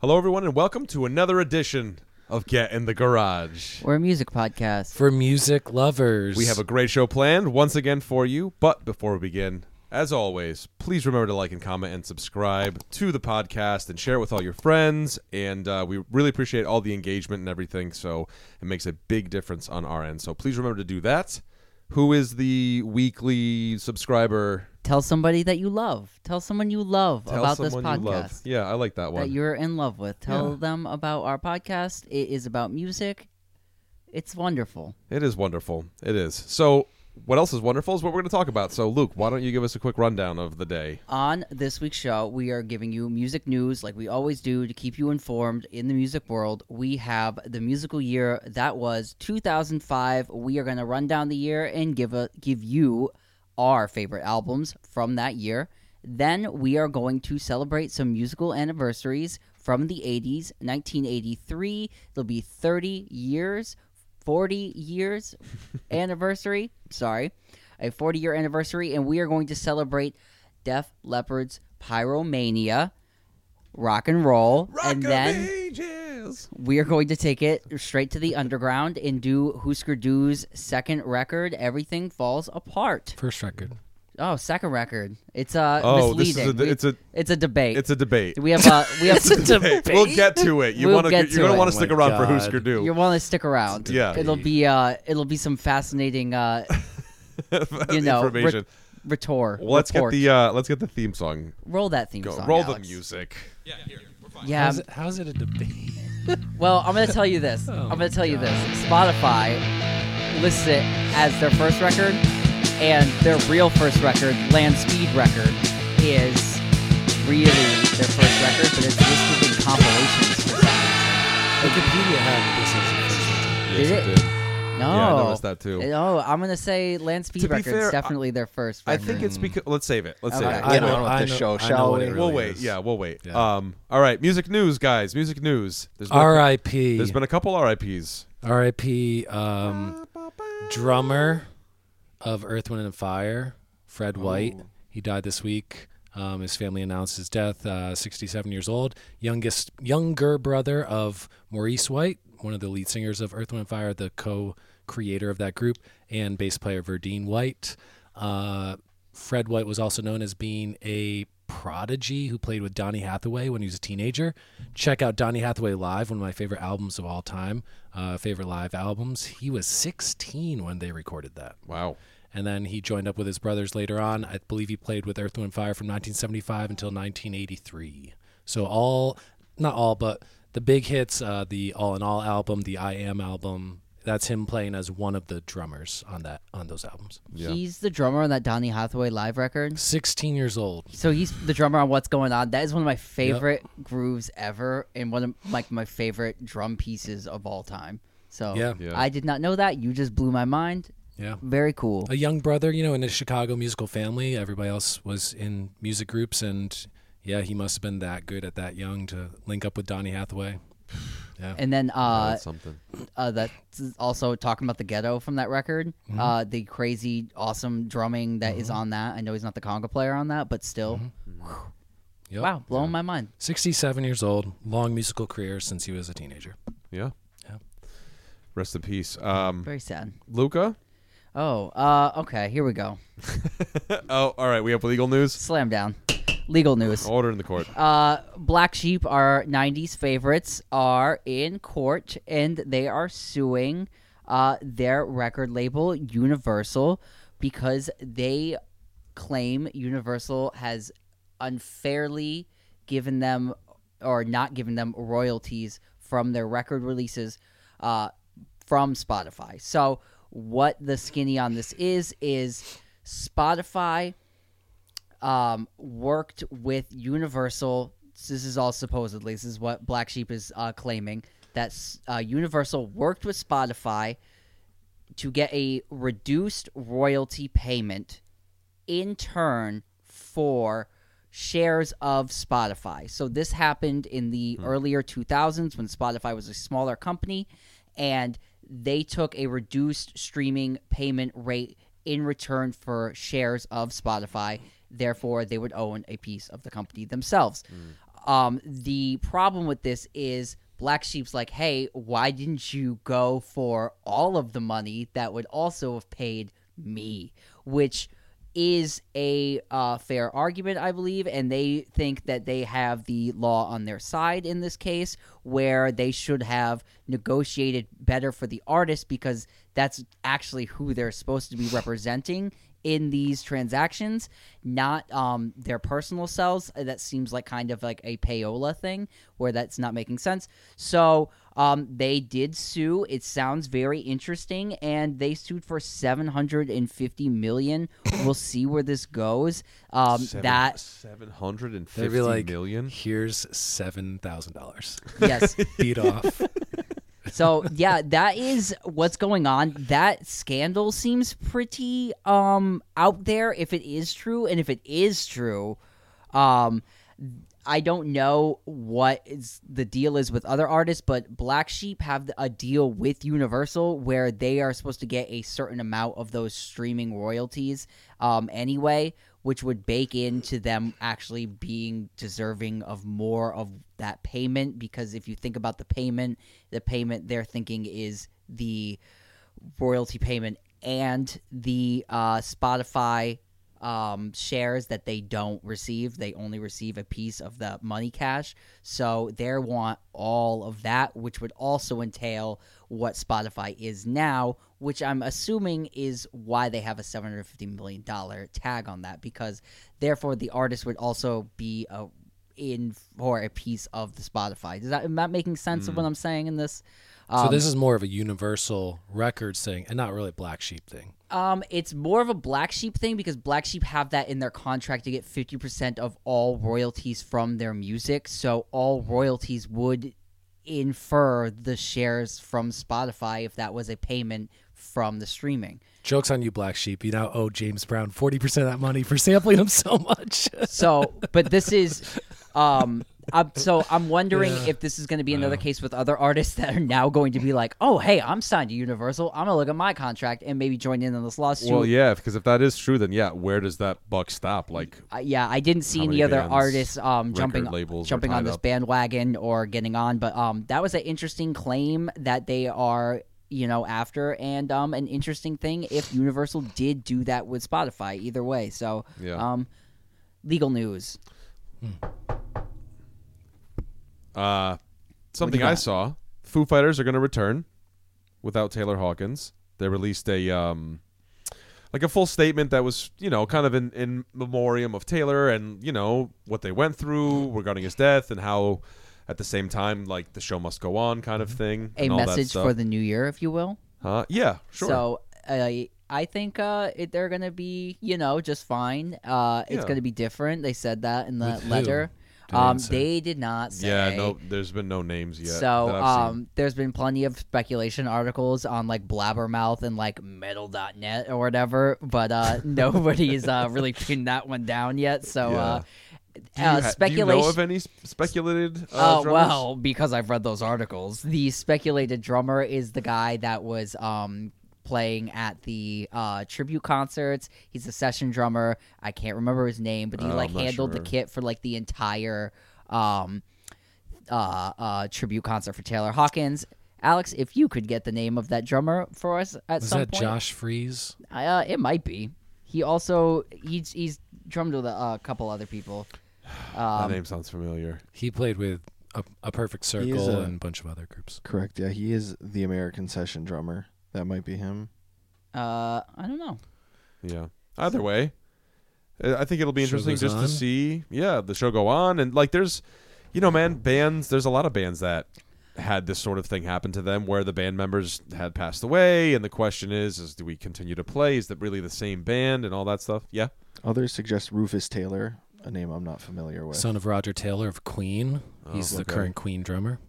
Hello, everyone, and welcome to another edition of Get in the Garage. We're a music podcast. for music lovers. We have a great show planned once again for you, but before we begin, as always, please remember to like and comment and subscribe to the podcast and share it with all your friends. And uh, we really appreciate all the engagement and everything, so it makes a big difference on our end. So please remember to do that. Who is the weekly subscriber? Tell somebody that you love. Tell someone you love Tell about this someone you love. podcast Yeah, I like that one. that one. you're in love with. Tell Yeah. them about our podcast. It is about music. It's wonderful. It is wonderful. It is. So, what else is wonderful is what we're going to talk about. So, Luke, why don't you give us a quick rundown of the day? On this week's show, we are giving you music news like we always do to keep you informed in the music world. We have the musical year that was 2005. We are going to run down the year and give a give you our favorite albums from that year. Then we are going to celebrate some musical anniversaries from the 80s. 1983, there'll be 30 years, 40 years anniversary. Sorry, a 40 year anniversary, and we are going to celebrate Def Leppard's Pyromania, rock and roll, and then Ages. we are going to take it straight to the underground and do Husker Du's second record. Everything falls apart. first record. Oh, second record. It's uh Oh, this is misleading. a, We- it's a it's a debate. it's a debate. we have uh we have some debate. We'll get to it. You We'll want to you're going to want to Oh stick my around for Husker Du. You want to stick around? Yeah. It'll be uh it'll be some fascinating uh you know information. Re- rhetor. well, let's report. get the uh, let's get the theme song. roll that theme Go. song. Roll Alex. the music. Yeah. How's it, how's it a debate? Well, I'm gonna tell you this. Oh I'm gonna tell you this. Spotify lists it as their first record, and their real first record, Land Speed record, is really their first record, but it's listed in compilations for some reason. Wikipedia had this as the first Yes, Did it it? did. No. Yeah, I noticed that too. No, I'm gonna say Land Speed To be record's fair, definitely their first I record. think it's because let's save it. Let's Okay. save it. I Get know- on with I the know- show, I know shall what we? it we'll wait. is. Yeah, we'll wait. Yeah. Um. All right. Music news, guys. Music news. There's been a R.I.P. There's been a couple RIPS. R.I.P. Um, drummer of Earth, Wind and Fire, Fred White. He died this week. Um, his family announced his death. Uh, 67 years old. Youngest, younger brother of Maurice White, one of the lead singers of Earth, Wind and Fire, the co-creator of that group, and bass player Verdine White. Uh, Fred White was also known as being a prodigy who played with Donny Hathaway when he was a teenager. Check out Donny Hathaway live, one of my favorite albums of all time, uh, favorite live albums. He was 16 when they recorded that. Wow. And then he joined up with his brothers later on. I believe he played with Earth, Wind, and Fire from 1975 until 1983. So all, not all, but the big hits, uh, the All in All album, the I Am album. That's him playing as one of the drummers on that on those albums. Yeah. He's the drummer on that Donny Hathaway live record. 16 years old. So he's the drummer on What's Going On. That is one of my favorite grooves ever, and one of like my favorite drum pieces of all time. So Yeah. Yeah. I did not know that. You just blew my mind. Yeah. Very cool. a young brother, you know, in a Chicago musical family. Everybody else was in music groups, and yeah, he must have been that good at that young to link up with Donny Hathaway. Yeah, And then uh, that's something. uh, that's also talking about the ghetto from that record. Mm-hmm. Uh, the crazy, awesome drumming that is on that. I know he's not the conga player on that, but still, Mm-hmm. Yep. wow, blowing my mind. sixty-seven years old, long musical career since he was a teenager. Yeah. Yeah. Rest in peace. Um, Very sad. Luca. Oh, uh, okay, here we go. oh, all right. We have legal news. Slam down. Legal news. Order in the court. Uh, Black Sheep, our '90s favorites, are in court and they are suing uh, their record label Universal because they claim Universal has unfairly given them or not given them royalties from their record releases uh, from Spotify. So, what the skinny on this is is Spotify um, worked with Universal. This is all supposedly. This is what Black Sheep is uh, claiming that uh, Universal worked with Spotify to get a reduced royalty payment in turn for shares of Spotify. So this happened in the earlier 2000s when Spotify was a smaller company and they took a reduced streaming payment rate in return for shares of Spotify. Therefore, they would own a piece of the company themselves. Um, the problem with this is Black Sheep's like, hey, why didn't you go for all of the money that would also have paid me? Which is a uh, fair argument, I believe, and they think that they have the law on their side in this case, where they should have negotiated better for the artist because that's actually who they're supposed to be representing in these transactions, not um, their personal selves. Uh, That seems like kind of like a payola thing where that's not making sense. So um, they did sue. It sounds very interesting, and they sued for seven hundred and fifty million. we'll see where this goes. Um, Seven- that 750 like, million? here's seven thousand dollars. yes. Beat off. so yeah, that is what's going on. That scandal seems pretty um out there if it is true, and if it is true, um I don't know what is the deal is with other artists, but Black Sheep have a deal with Universal where they are supposed to get a certain amount of those streaming royalties um, anyway, which would bake into them actually being deserving of more of that payment. Because if you think about the payment, the payment they're thinking is the royalty payment and the uh, Spotify um, shares that they don't receive. They only receive a piece of the money cash. So they want all of that, which would also entail what Spotify is now, which I'm assuming is why they have a $750 million tag on that, because therefore the artist would also be a in for a piece of the Spotify. Does that am I making sense of what mm. I'm saying in this? so this um, is more of a universal records thing and not really a black sheep thing. Um, it's more of a black sheep thing because black sheep have that in their contract to get fifty percent of all royalties from their music. So all royalties would infer the shares from Spotify if that was a payment from the streaming. Jokes on you, black sheep. You now owe James Brown forty percent of that money for sampling him so much. So, but this is, um, I'm, so I'm wondering Yeah. if this is going to be another case with other artists that are now going to be like, oh, hey, I'm signed to Universal. I'm gonna look at my contract and maybe join in on this lawsuit. Well, yeah, because if that is true, then yeah, where does that buck stop? Like, Uh, yeah, I didn't see any other bands, artists um, jumping labels jumping on this up? bandwagon or getting on, but um, that was an interesting claim that they are you know after, and um, an interesting thing if Universal did do that with Spotify. Either way, so Yeah. um, legal news. uh, something I saw: Foo Fighters are going to return without Taylor Hawkins. They released a um, like a full statement that was, you know, kind of in in memoriam of Taylor and you know what they went through regarding his death and how. At the same time, like the show must go on, kind of thing. A and all that message stuff. for the new year, if you will. Huh? Yeah, sure. So uh, I think uh, it, they're gonna be, you know, just fine. Uh, it's Yeah. gonna be different. They said that in the With who? letter. Didn't Um, say. they did not say. yeah, no, there's been no names yet. So that I've seen. um, there's been plenty of speculation articles on like Blabbermouth and like Metal.net or whatever, but uh, nobody's uh, really pinned that one down yet. So uh, Do you uh, ha- speculation. Do you know of any s- speculated? Uh, Oh drummers? well, because I've read those articles. The speculated drummer is the guy that was um playing at the uh tribute concerts. He's a session drummer. I can't remember his name, but he Oh, like I'm not handled the kit for like the entire um uh uh tribute concert for Taylor Hawkins. Alex, if you could get the name of that drummer for us at Was some that point, Josh Freese? uh, it might be. He also he's he's drummed with a, a couple other people. That Um, name sounds familiar. He played with a, a Perfect Circle a- and a bunch of other groups. Correct. Yeah, he is the American session drummer. That might be him. uh, I don't know. Yeah. Either way, I think it'll be interesting just on. to see. Yeah, the show go on and like there's, you know, man, bands. There's a lot of bands that had this sort of thing happen to them where the band members had passed away, and the question is, is do we continue to play? Is that really the same band and all that stuff? Yeah. Others suggest Rufus Taylor, a name I'm not familiar with. Son of Roger Taylor of Queen. He's Oh, the current Queen drummer.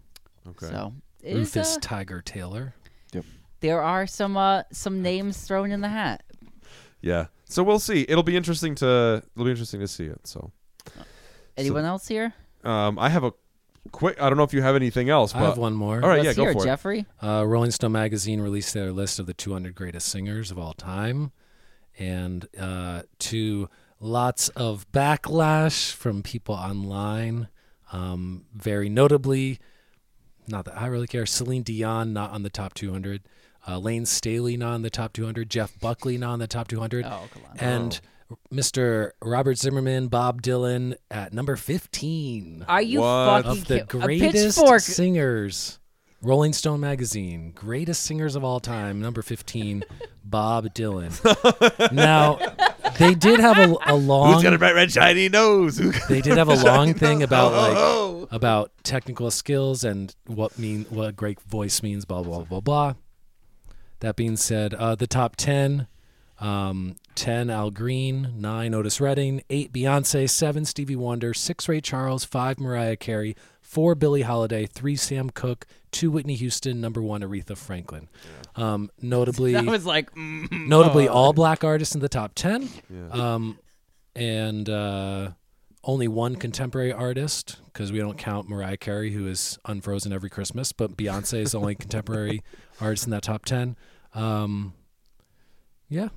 Okay. So it's, Rufus uh, Tiger Taylor. Yep. there are some uh, some names thrown in the hat. Yeah. So we'll see. It'll be interesting to it'll be interesting to see it. So Anyone else here? um, I have a quick. I don't know if you have anything else, I have one more. all right, Let's yeah, go hear it, for it. Jeffrey. Uh, Rolling Stone magazine released their list of the 200 greatest singers of all time, and uh, to lots of backlash from people online, Um, very notably, not that I really care. Celine Dion not on the top 200. Uh, Layne Staley not on the top 200. Jeff Buckley not on the top 200. Oh, come on. And Mr. Robert Zimmerman, Bob Dylan at number 15 Are you What? fucking of the ki- greatest pitchfork? singers. Rolling Stone magazine, greatest singers of all time, number 15, Bob Dylan. now, they did have a, a long Who's got a bright red shiny nose? They did have a long thing about like Oh. about technical skills and what mean what a great voice means blah blah blah blah that being said uh, the top 10 um, 10 al green 9 otis redding 8 beyonce 7 stevie wonder 6 ray charles 5 mariah carey 4 billie holiday 3 sam cooke 2 whitney houston number 1 aretha franklin um, notably That was like, mm, notably oh. all black artists in the top 10 Yeah. um, and uh, only one contemporary artist because we don't count Mariah Carey, who is unfrozen every Christmas, but Beyonce is the only contemporary artist in that top 10. Um, yeah.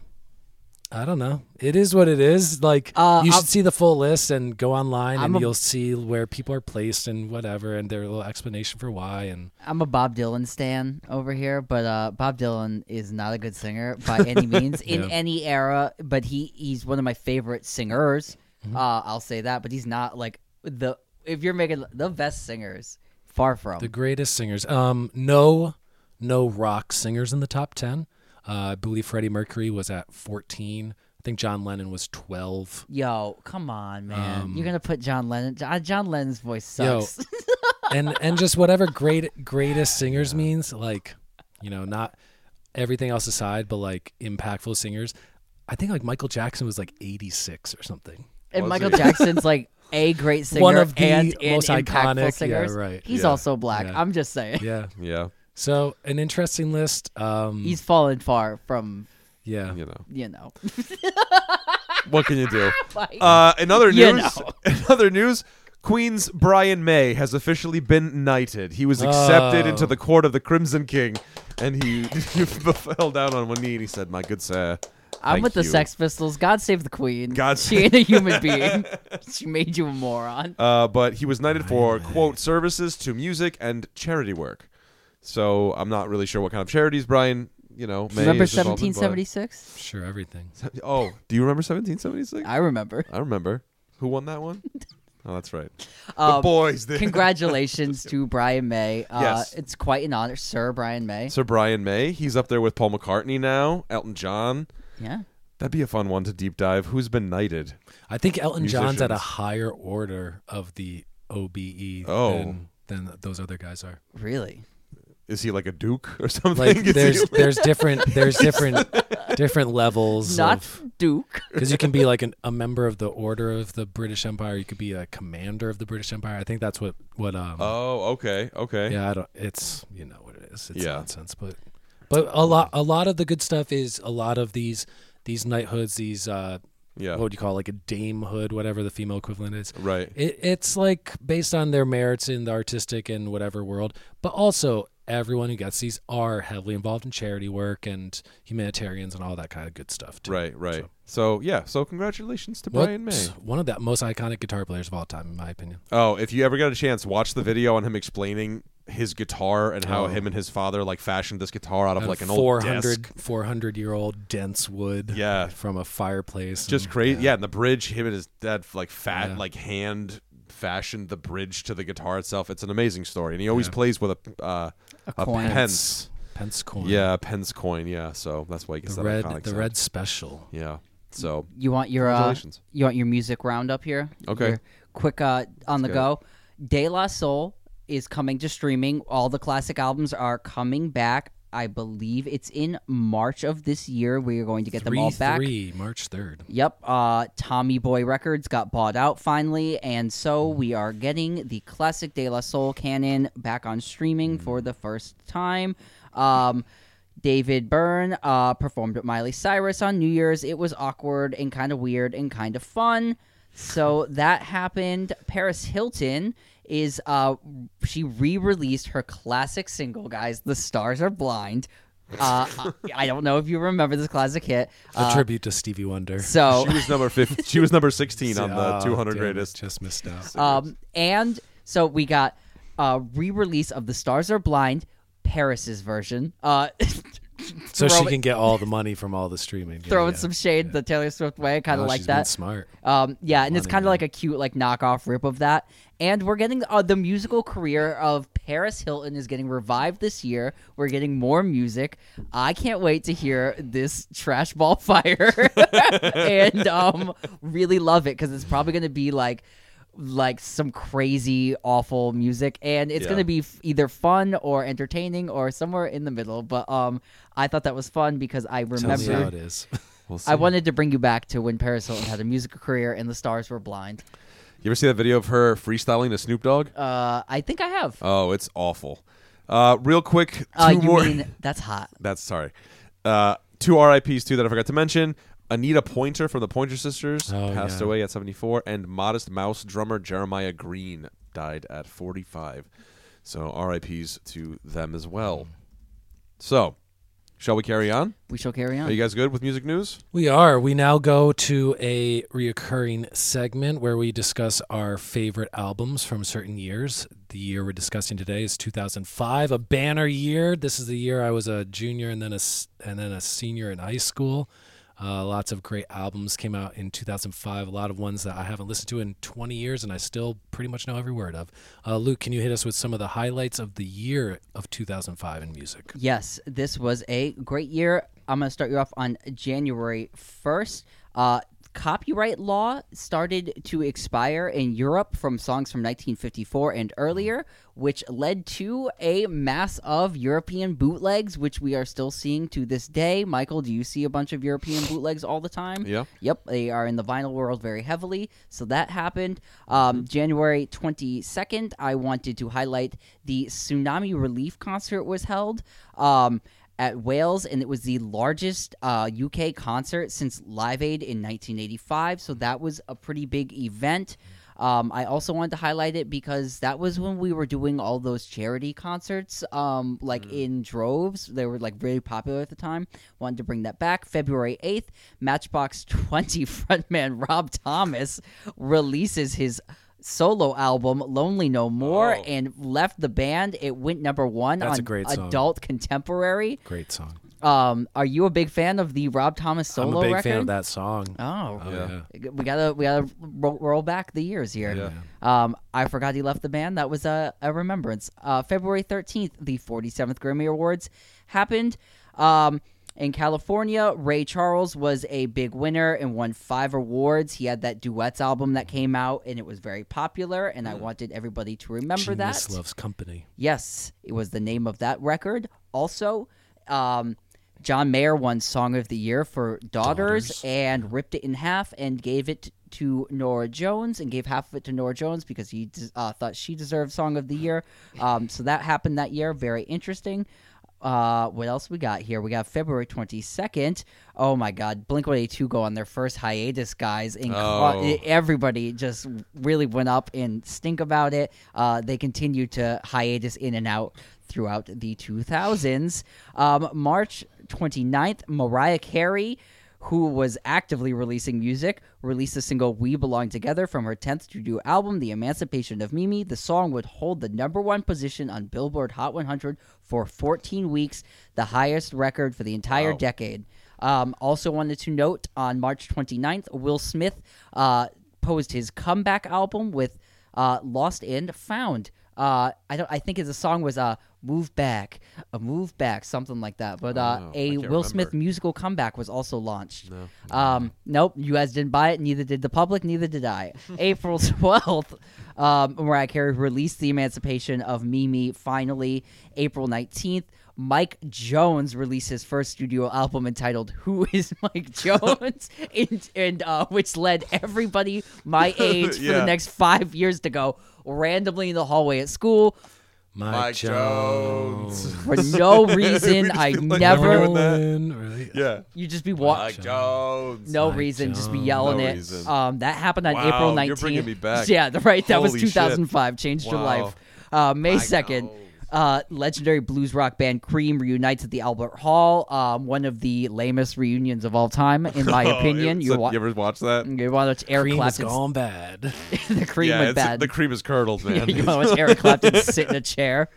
I don't know. It is what it is. Like Uh, you I'll- should see the full list and go online, I'm and a- you'll see where people are placed and whatever, and their little explanation for why. And I'm a Bob Dylan stan over here, but uh, Bob Dylan is not a good singer by any means in Yeah. any era. But he he's one of my favorite singers. Mm-hmm. Uh, I'll say that. But he's not like the if you're making the best singers, far from. the greatest singers. Um, no, no rock singers in the top ten. Uh, I believe Freddie Mercury was at fourteen. I think John Lennon was twelve. Yo, come on, man! Um, you're gonna put John Lennon. John, John Lennon's voice Yo. sucks. and and just whatever great greatest singers means, like you know, not everything else aside, but like impactful singers. I think like Michael Jackson was like eighty six or something. and Was Michael he? Jackson's like a great singer One of the and, and most impactful iconic- yeah, singers. right. He's Yeah. also black. Yeah. I'm just saying. Yeah. yeah, So an interesting list. Um, He's fallen far from yeah. you know. you know. What can you do? Like, Uh, in other You news, know. in other news, Queen's Brian May has officially been knighted. He was accepted Oh. into the court of the Crimson King, and he, he fell down on one knee and he said, "My good sir, I'm thank with the you." Sex Pistols. God save the Queen. God she ain't a human being. she made you a moron. Uh, but he was knighted for quote services to music and charity work. So I'm not really sure what kind of charities Brian, you know, May Remember is involved in, but- 1776? Sure, everything. Oh, do you remember 1776? I remember. I remember. Who won that one? Oh, that's right. The Um, boys. did. Congratulations to Brian May. Uh, Yes. It's quite an honor, Sir Brian May. Sir Brian May. He's up there with Paul McCartney now. Elton John. Yeah. That'd be a fun one to deep dive. Who's been knighted? I think Elton John's at a Musicians. higher order of the OBE Oh. than, than those other guys are. Really? Is he like a duke or something? Like Is he- there's there's different there's different different levels Not of Duke. because you can be like an, a member of the Order of the British Empire. You could be a commander of the British Empire. I think that's what what um oh, okay, okay. yeah. I don't. It's you know what it is. It's Yeah. nonsense. But but a lot a lot of the good stuff is a lot of these these knighthoods. These uh Yeah. what would you call it, like a damehood, whatever the female equivalent is. Right. It, it's like based on their merits in the artistic and whatever world, but also everyone who gets these are heavily involved in charity work and humanitarians and all that kind of good stuff. Too. Right, right. So- So, yeah, so congratulations to What- Brian May. One of the most iconic guitar players of all time, in my opinion. Oh, if you ever get a chance, watch the video on him explaining his guitar and how Oh. him and his father like fashioned this guitar out of A like an old 400, desk. 400 year old dense wood. Yeah. From a fireplace. Just and- crazy. Uh, yeah. and the bridge, him and his dad like fat Yeah. like hand fashioned the bridge to the guitar itself. It's an amazing story, and he always Yeah. plays with a uh, A a coin. pence. Pence coin. Yeah, a pence coin. Yeah, so that's why he gets The that red, iconic the sound. red special. Yeah. So You want your uh, congratulations. you want your music roundup here? Okay. Your quick uh, on the good. go. De La Soul is coming to streaming. All the classic albums are coming back. I believe it's in March of this year. We are going to get them all back. 3, March 3rd. Yep. Uh, Tommy Boy Records got bought out finally, and so we are getting the classic De La Soul canon back on streaming for the first time. Um, David Byrne uh, performed with Miley Cyrus on New Year's. It was awkward and kind of weird and kind of fun. So that happened. Paris Hilton is uh she re-released her classic single, guys. The Stars Are Blind. Uh, I don't know if you remember this classic hit. A Uh, tribute to Stevie Wonder. so She was number 50, She was number sixteen on the Oh, 200 greatest. Just missed out. Um, and So we got a re-release of The Stars Are Blind, Paris's version. Uh, So she throwing- can get all the money from all the streaming. Yeah, throwing yeah. some shade the Taylor Swift way, kind of Oh, like she's been that. smart. Um, yeah, and it's kind of like a cute like knockoff rip of that. And we're getting uh, the musical career of Paris Hilton is getting revived this year. We're getting more music. I can't wait to hear this trash ball fire and um, really love it because it's probably going to be like like some crazy awful music and it's Yeah. going to be f- either fun or entertaining or somewhere in the middle but um i thought that was fun because i remember how it is. We'll see. I wanted to bring you back to when Paris Hilton had a musical career and the stars were blind. You ever see that video of her freestyling to Snoop Dogg? Uh, I think I have. Oh, it's awful. Uh, real quick, two Uh, you more. mean that's hot? That's sorry. Uh, two RIPS too that I forgot to mention. Anita Pointer from the Pointer Sisters Oh, passed yeah. away at 74, and Modest Mouse drummer Jeremiah Green died at 45. So RIPS to them as well. So, shall we carry on? We shall carry on. Are you guys good with music news? We are. We now go to a reoccurring segment where we discuss our favorite albums from certain years. The year we're discussing today is 2005, a banner year. This is the year I was a junior and then a s- and then a senior in high school. Uh, lots of great albums came out in 2005. A lot of ones that I haven't listened to in 20 years, and I still pretty much know every word of. Uh, Luke, can you hit us with some of the highlights of the year of 2005 in music? Yes, this was a great year. I'm going to start you off on January 1st. Uh, copyright law started to expire in Europe from songs from 1954 and earlier, which led to a mass of European bootlegs, which we are still seeing to this day. Michael, do you see a bunch of European bootlegs all the time? Yeah. Yep, they are in the vinyl world very heavily. So that happened. Um, January 22nd, I wanted to highlight the Tsunami Relief Concert was held. Um, at Wales, and it was the largest uh, UK concert since Live Aid in 1985. So that was a pretty big event. Um, I also wanted to highlight it because that was when we were doing all those charity concerts, um, like in droves. They were like really popular at the time. Wanted to bring that back. February 8th, Matchbox 20 frontman Rob Thomas releases his solo album Lonely No More Oh. and left the band. It went number one That's a on adult contemporary. Great song. Um, are you a big fan of the Rob Thomas solo I'm a big record? fan of that song. Oh, Oh, Yeah. yeah. we gotta we gotta roll, roll back the years here. Yeah. Um, I forgot he left the band. That was a, a remembrance. Uh, February thirteenth, the forty seventh Grammy Awards happened. Um, in California, Ray Charles was a big winner and won five awards. He had that duets album that came out, and it was very popular. And I wanted everybody to remember Genius that. loves company. Yes, it was the name of that record. Also, um, John Mayer won Song of the Year for Daughters, Daughters. and ripped it in half and gave it to Norah Jones and gave half of it to Norah Jones because he uh, thought she deserved Song of the Year. Um, so that happened that year. Very interesting. Uh, what else we got here? We got February 22nd. Oh my God. Blink 182 go on their first hiatus, guys. And Oh. everybody just really went up and stink about it. Uh, they continue to hiatus in and out throughout the 2000s. Um, March 29th, Mariah Carey, who was actively releasing music, released the single We Belong Together from her 10th studio album, The Emancipation of Mimi. The song would hold the number one position on Billboard Hot 100 for 14 weeks, the highest record for the entire Wow. decade. Um, also wanted to note on March 29th, Will Smith uh, posed his comeback album with uh, Lost and Found. Uh, I don't. I think his song was uh, "Move Back," a "Move Back," something like that. But uh, Oh, a Will Smith musical comeback was also launched. No. Um, nope, you guys didn't buy it. Neither did the public. Neither did I. April twelfth, um, Mariah Carey released the Emancipation of Mimi. Finally, April nineteenth. Mike Jones released his first studio album entitled "Who Is Mike Jones," and, and uh, which led everybody my age for Yeah. the next five years to go randomly in the hallway at school Mike, Mike Jones. Jones. for no reason. I like, never. doing that? Nolan. Yeah. You just be wa- Mike Jones. no Mike reason, just be yelling No it. reason. Um, that happened on Wow, April you're nineteenth. bringing me back. Yeah, the- right. That was Holy shit. 2005. Changed your life. Uh, May Mike second. Jones. Uh, legendary blues rock band Cream reunites at the Albert Hall. Um, one of the lamest reunions of all time, in my opinion. You, You, wa- you ever watch that? you want to watch Eric Cream is Clapton? gone bad. the Cream yeah, went bad. the cream is curdled, man. you want to watch Eric Clapton sit in a chair?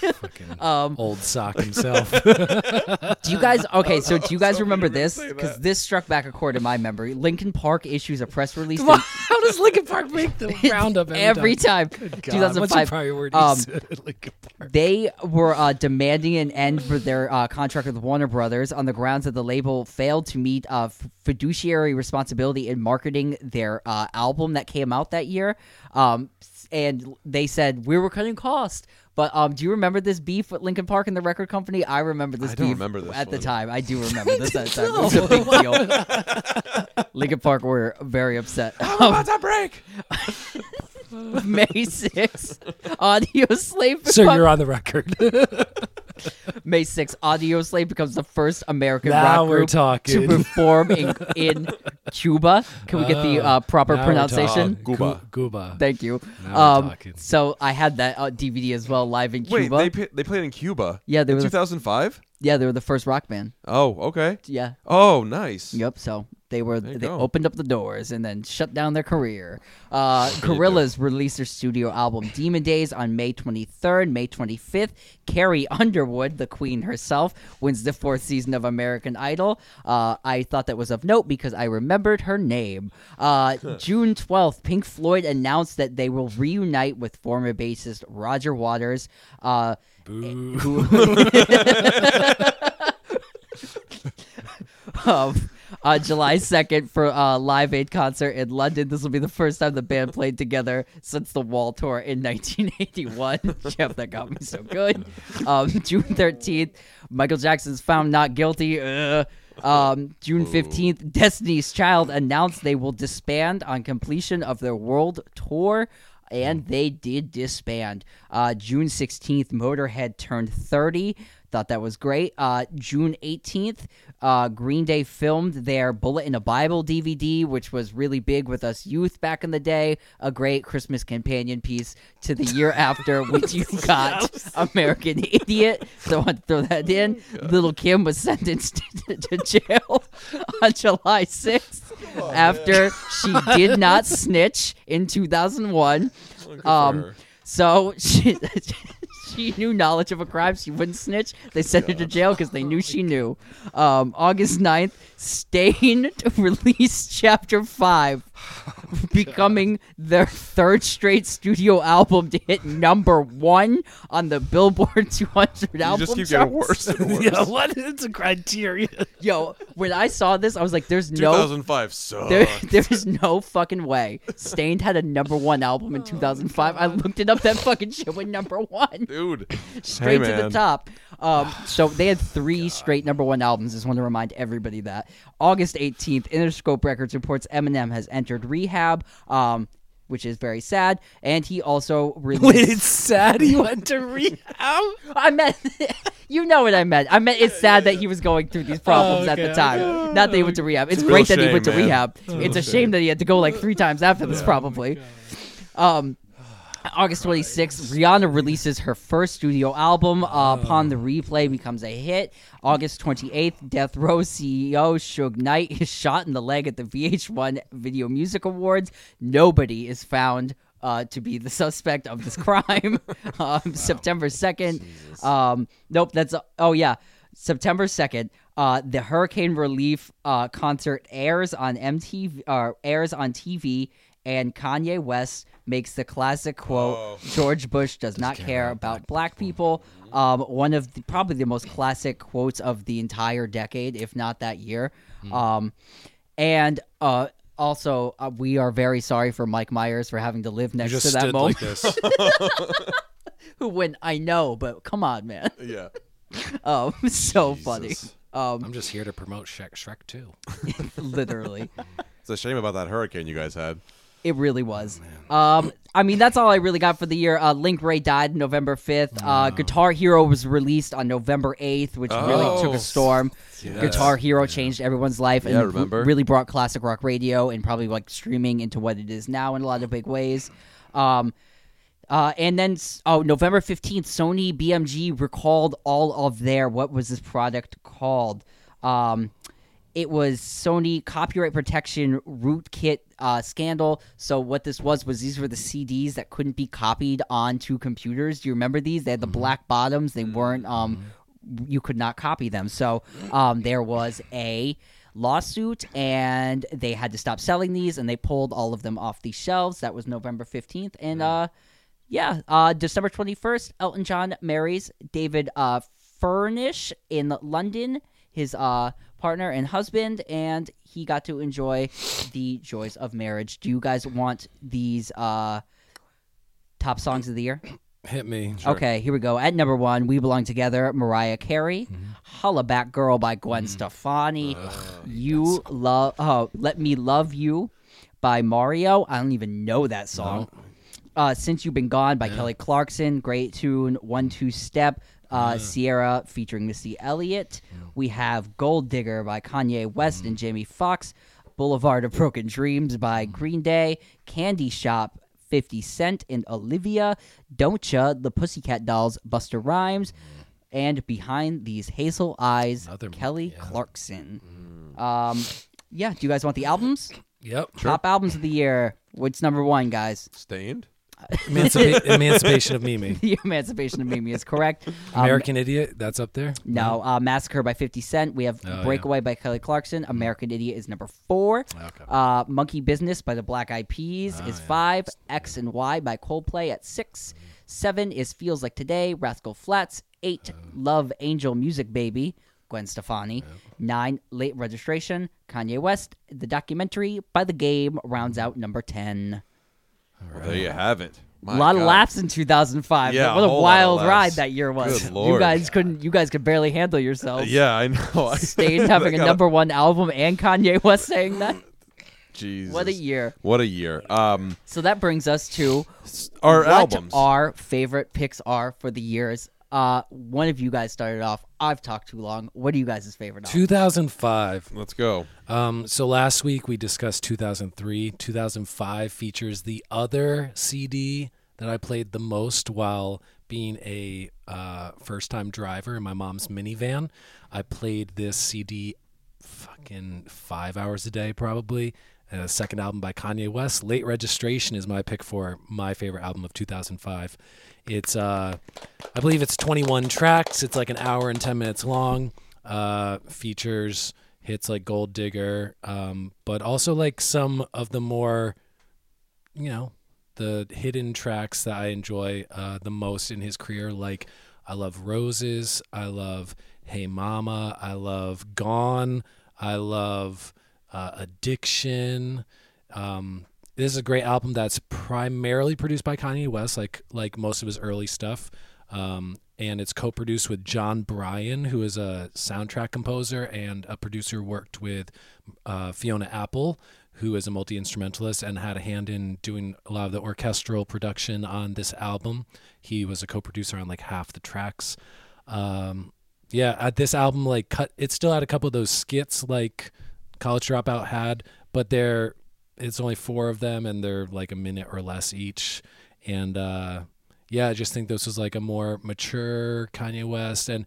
Fucking Um, old sock himself. Do you guys okay? So do you guys So remember this? Because this struck back a chord in my memory. Linkin Park issues a press release Come in- How does Linkin Park make the roundup every, every time? time. God, What's your 2005. priority? Um, Linkin Park. They were uh, demanding an end for their uh, contract with Warner Brothers on the grounds that the label failed to meet uh, fiduciary responsibility in marketing their uh, album that came out that year. Um, and they said we were cutting costs. But um, do you remember this beef with Linkin Park and the record company? I remember this I don't beef remember this at the time. I do remember this at the time. It was a big deal. Linkin Park were very upset. Um, About to break. May 6th, Audio Slave So become- you're on the record. May 6th, Audio Slave becomes the first American Now rock we're group talking. to perform in, in Cuba. Can we get the Oh, uh, proper now pronunciation? Cuba. Cuba. Thank you. Now Um, talking. so I had that uh, DVD as well, live in Cuba. Wait, Cuba. they pa- they played in Cuba. yeah, they were the, 2005. yeah they were the first rock band. Oh, okay. Yeah. Oh, nice. Yep. So they were they go. opened up the doors and then shut down their career. Uh, Gorillaz released their studio album Demon Days on May 23rd, May 25th. Carrie Underwood, the queen herself, wins the fourth season of American Idol. Uh, I thought that was of note because I remembered her name. Uh, June 12th, Pink Floyd announced that they will reunite with former bassist Roger Waters. Uh, Boo. um, uh, July 2nd for a Live Aid concert in London. This will be the first time the band played together since the Wall Tour in 1981. Jeff, that got me so good. Um, June 13th, Michael Jackson's found not guilty. Ugh. Um, June 15th, Destiny's Child announced they will disband on completion of their world tour. And they did disband. Uh, June 16th, Motorhead turned 30. Thought that was great. Uh, June 18th, uh, Green Day filmed their Bullet in a Bible DVD, which was really big with us youth back in the day. A great Christmas companion piece to the year after, which you got American Idiot. So I want to throw that in. Lil' Kim was sentenced to, to jail on July 6th after she did not snitch in 2001. Um, so she, she knew knowledge of a crime. She wouldn't snitch. They sent her to jail because they knew she knew. Um, August 9th, Staind released Chapter 5, becoming their third straight studio album to hit number one on the Billboard 200 You album just keep charts. getting worse and worse. yeah, what is a criteria? Yo, when I saw this, I was like, "There's no 2005 sucks. There, there's no fucking way. Staind had a number one album Oh, in 2005. I looked it up. That fucking shit went number one, Dude. straight to the top. Um, so they had three straight number one albums. Just want to remind everybody that. August 18th, Interscope Records reports Eminem has entered rehab. Um, which is very sad, and he also released. Wait, it's sad he went to rehab. I meant, you know what I meant. I meant it's sad that he was going through these problems at the okay, time. Not that he went to rehab. It's great that he shame, went to man. rehab. it's a shame that he had to go like three times after this, probably. Um, August 26th, Rihanna releases her first studio album. Uh, upon the replay, becomes a hit. August 28th, Death Row CEO Suge Knight is shot in the leg at the VH1 Video Music Awards. Nobody is found uh, to be the suspect of this crime. um, September 2nd. Um, nope, that's oh yeah, September 2nd. Uh, the Hurricane Relief uh, concert airs on MTV. Uh, airs on TV, and Kanye West makes the classic quote: "George Bush does not care about black people." Um, one of the, probably the most classic quotes of the entire decade, if not that year. Um, and uh, also, uh, we are very sorry for Mike Myers for having to live You next just to that stood moment. like this. Who went? I know, but come on, man. Yeah. Um, so funny. Jesus. Um, I'm just here to promote Shrek, Shrek 2. literally. It's a shame about that hurricane you guys had. It really was. Um, I mean, that's all I really got for the year. Uh, Link Wray died November 5th. Uh, Guitar Hero was released on November 8th, which really took Oh. a storm. Guitar Hero changed everyone's life and Yeah, r- remember? really brought classic rock radio and probably like streaming into what it is now in a lot of big ways. Um, Uh, and then, oh, November 15th, Sony BMG recalled all of their, what was this product called? Um, it was Sony copyright protection rootkit uh, scandal. So what this was was these were the CDs that couldn't be copied onto computers. Do you remember these? They had the black bottoms. They weren't. Um, you could not copy them. So um, there was a lawsuit, and they had to stop selling these, and they pulled all of them off the shelves. That was November fifteenth, and uh, yeah, uh, December 21st, Elton John marries David uh, Furnish in London, his uh, partner and husband, and he got to enjoy the joys of marriage. Do you guys want these uh, top songs of the year? Hit me. Okay, here we go. At number one, We Belong Together, Mariah Carey. Mm-hmm. Holla Back Girl by Gwen Stefani. you love, oh, Let Me Love You by Mario. I don't even know that song. Uh, Since You've Been Gone by Kelly Clarkson. Great tune. One Two Step. Uh, mm. Ciara featuring Missy Elliott. We have Gold Digger by Kanye West and mm. Jamie Foxx. Boulevard of Broken Dreams by mm. Green Day. Candy Shop 50 Cent and Olivia, Don't Ya, The Pussycat Dolls, Busta Rhymes, and Behind These Hazel Eyes, Another- Kelly yeah. Clarkson. Um, yeah, do you guys want the albums? Yep. Top albums of the year. What's number one, guys? Staind. Emancipa- Emancipation of Mimi. the Emancipation of Mimi is correct. Um, American Idiot. That's up there. no, uh, Massacre by 50 Cent. We have Oh, yeah. Breakaway by Kelly Clarkson. American Idiot is number four. Okay. Uh, Monkey Business by the Black Eyed Peas Oh, is yeah. five. X and Y by Coldplay at six. Seven is Feels Like Today, Rascal Flatts. Eight, Oh. Love Angel Music Baby, Gwen Stefani. Nine, Late Registration, Kanye West. The documentary by The Game rounds out number 10. Well, there you have it. My a lot of God. laughs in 2005. Yeah, what a a whole lot of wild ride that year was. Good You Lord. guys couldn't. You guys could barely handle yourselves. Yeah, I know. I- Staind having a gotta- number one album and Kanye West saying that. Jesus. What a year. What a year. Um, So that brings us to our what albums. our favorite picks are for the years. Uh, one of you guys started off. I've talked too long. What are you guys' favorite? album? 2005. Let's go. Um, so last week we discussed 2003. 2005 features the other CD that I played the most while being a uh, first-time driver in my mom's minivan. I played this CD fucking five hours a day, probably. Uh, second album by Kanye West. Late Registration is my pick for my favorite album of 2005. It's, uh, I believe it's 21 tracks. It's like an hour and 10 minutes long. Uh, features hits like Gold Digger, um, but also like some of the more, you know, the hidden tracks that I enjoy uh, the most in his career. Like, I love Roses. I love Hey Mama. I love Gone. I love uh, Addiction. Um, this is a great album that's primarily produced by Kanye West, like like most of his early stuff. Um, and it's co-produced with Jon Brion, who is a soundtrack composer and a producer worked with uh, Fiona Apple, who is a multi-instrumentalist and had a hand in doing a lot of the orchestral production on this album. He was a co-producer on like half the tracks. Um, yeah, at this album, like cut, it still had a couple of those skits like College Dropout had, but they're it's only four of them and they're like a minute or less each. And uh, yeah, I just think this was like a more mature Kanye West and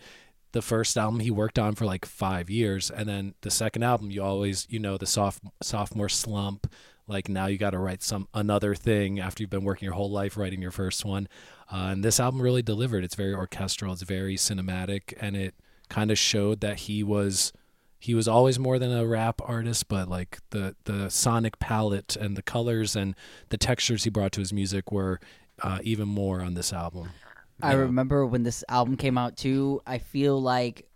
the first album he worked on for like five years, and then the second album you always you know the soft sophomore slump. Like now you got to write some another thing after you've been working your whole life writing your first one, uh, and this album really delivered. It's very orchestral, it's very cinematic, and it kind of showed that he was he was always more than a rap artist, but like the the sonic palette and the colors and the textures he brought to his music were uh, even more on this album. I remember when this album came out too. I feel like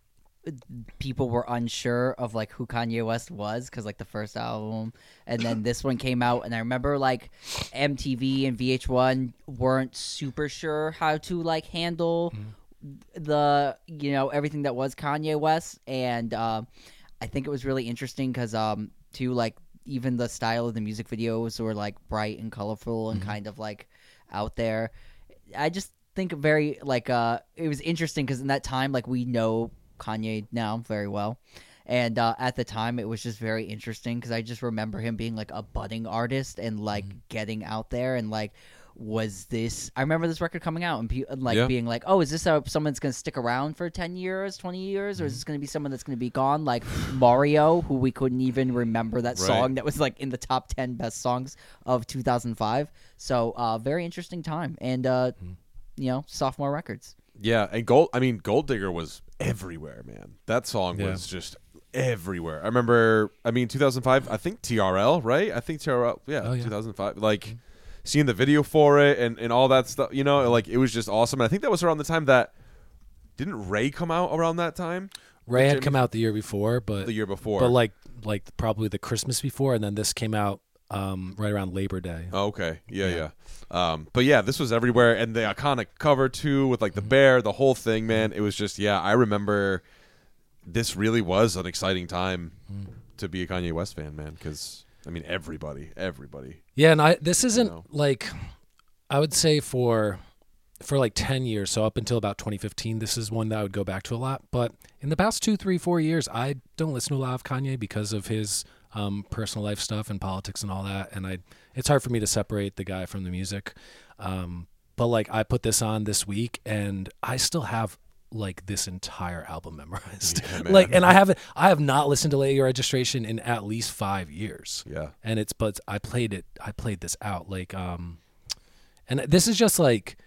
people were unsure of like who Kanye West was because like the first album and then this one came out and I remember like MTV and VH1 weren't super sure how to like handle the you know everything that was Kanye West and uh, I think it was really interesting because um too like even the style of the music videos were like bright and colorful and kind of like out there. I just think very like uh it was interesting because in that time like we know Kanye now very well. And uh, at the time, it was just very interesting because I just remember him being like a budding artist and like getting out there and like was this? I remember this record coming out and pe- like Yeah. being like, "Oh, is this a, someone that's going to stick around for ten years, twenty years, Mm-hmm. or is this going to be someone that's going to be gone?" Like Mario, who we couldn't even remember that Right. song that was like in the top ten best songs of 2005. So, uh, very interesting time, and uh, Mm-hmm. you know, sophomore records. Yeah, and Gold. I mean, Gold Digger was everywhere, man. That song Yeah. was just everywhere. I remember. I mean, 2005. I think TRL, right? I think TRL. Yeah, Oh, yeah. 2005. Like seeing the video for it and and all that stuff. You know, like it was just awesome. And I think that was around the time that didn't Ray come out around that time Ray had Jimmy- come out the year before, but the year before. but like like probably the Christmas before, and then this came out um, right around Labor Day. Oh, okay. Yeah, yeah. Yeah. Um, but yeah, this was everywhere, and the iconic cover too, with like the Mm-hmm. bear, the whole thing, man. It was just, yeah. I remember this really was an exciting time Mm. to be a Kanye West fan, man. Because I mean, everybody, everybody. Yeah, and I this isn't like I would say for for like 10 years so up until about 2015 this is one that i would go back to a lot but in the past two three four years i don't listen to a lot of kanye because of his um, personal life stuff and politics and all that and i it's hard for me to separate the guy from the music um, but like i put this on this week and i still have like this entire album memorized. Yeah, like and i haven't i have not listened to late Year registration in at least five years. Yeah. and it's but I played it I played this out like um and this is just like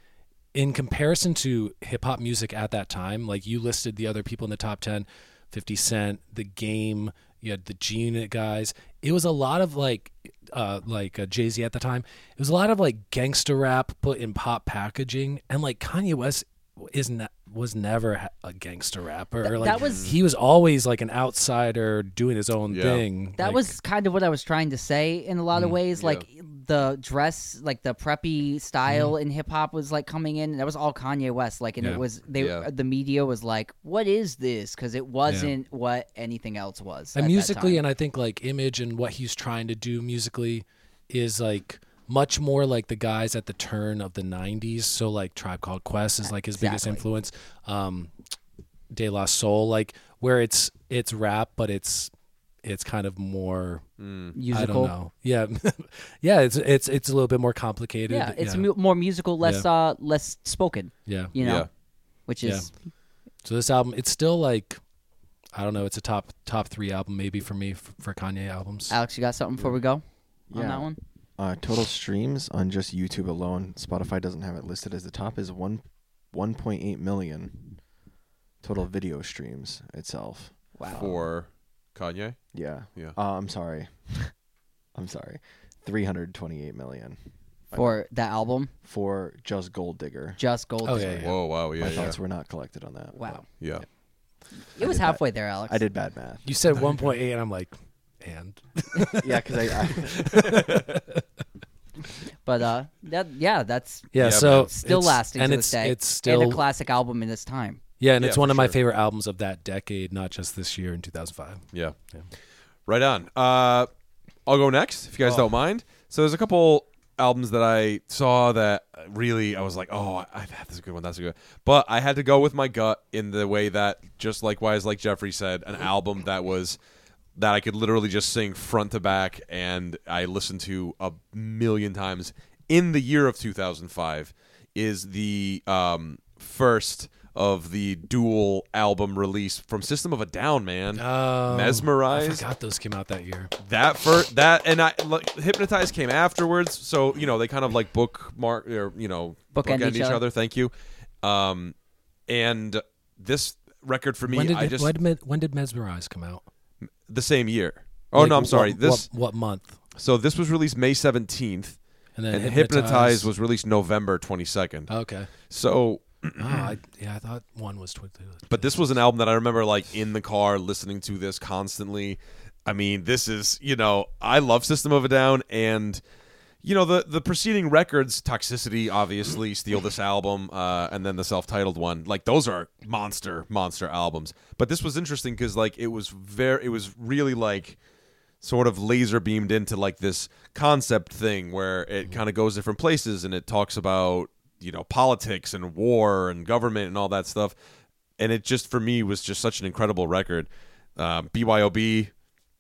in comparison to hip hop music at that time like you listed the other people in the top 10 50 Cent the game you had the G Unit guys. It was a lot of like uh like uh, Jay-Z at the time. It was a lot of like gangster rap put in pop packaging. And like Kanye West is not was never a gangster rapper Th- like that was- he was always like an outsider doing his own Yeah. thing That like- was kind of what I was trying to say in a lot of Mm, ways. yeah. Like the dress, like the preppy style Mm-hmm. in hip hop was like coming in. That was all Kanye West. Like, and Yeah. it was they Yeah. the media was like, "What is this?" Because it wasn't what anything else was. and musically and i think like image and what he's trying to do musically is like much more like the guys at the turn of the 90s so like tribe called quest is like his biggest influence um de la soul like where it's it's rap but it's it's kind of more Mm. musical. i don't know yeah yeah it's it's it's a little bit more complicated Yeah, it's yeah mu- more musical, less uh, less spoken. yeah. You know, Yeah. which Yeah. is so this album it's still like i don't know it's a top top three album maybe for me for, for kanye albums Alex. You got something before we go on Yeah. that one? Uh, total streams on just YouTube alone. Spotify doesn't have it listed as the top. Is one, one point eight million total video streams itself. Wow. For Kanye. Yeah. Yeah. Uh, I'm sorry. I'm sorry. Three hundred twenty-eight million For that album, for just Gold Digger. just Gold. Oh, Digger. yeah, yeah. Whoa, wow, yeah, My yeah, thoughts were not collected on that. Wow. yeah. It was did that. halfway there, Alex. I did bad math. you said 1.8 and i'm like and yeah, because I, I But uh, that yeah, that's Yeah, Yeah, so still it's- lasting and to it's this day. it's still and a classic album in its time. yeah, and Yeah, it's one for of my sure. favorite albums of that decade, not just this year in 2005. Yeah. Yeah. Right on. Uh, I'll go next if you guys Oh. don't mind. So there's a couple albums that I saw that really I was like, oh, I, I- that's a good one. That's a good. But I had to go with my gut in the way that just likewise, like Jeffrey said, an album that was that I could literally just sing front to back and I listened to a million times in the year of 2005 is the um, first of the dual album release from System of a Down, man. Oh, I Mesmerized forgot those came out that year. that first that and I like, hypnotized came afterwards, so you know they kind of like bookmark or you know Bookend each each other. other. Thank you. Um, and this record for me, when did I just when, when did Mesmerize come out? The same year. Oh Like, no, I'm sorry. What, This what, month? so this was released May 17th, And then and Hypnotize, was released November 22nd. okay. So, oh, I, yeah, I thought one was tw- but this was an album that I remember like in the car listening to this constantly. I mean, this is you know I love System of a Down and you know the the preceding records, Toxicity, obviously, Steal This Album, uh, and then the self-titled one. Like those are monster monster albums. But this was interesting because like it was very it was really like sort of laser beamed into like this concept thing where it kind of goes different places and it talks about you know politics and war and government and all that stuff and it just for me was just such an incredible record um, byob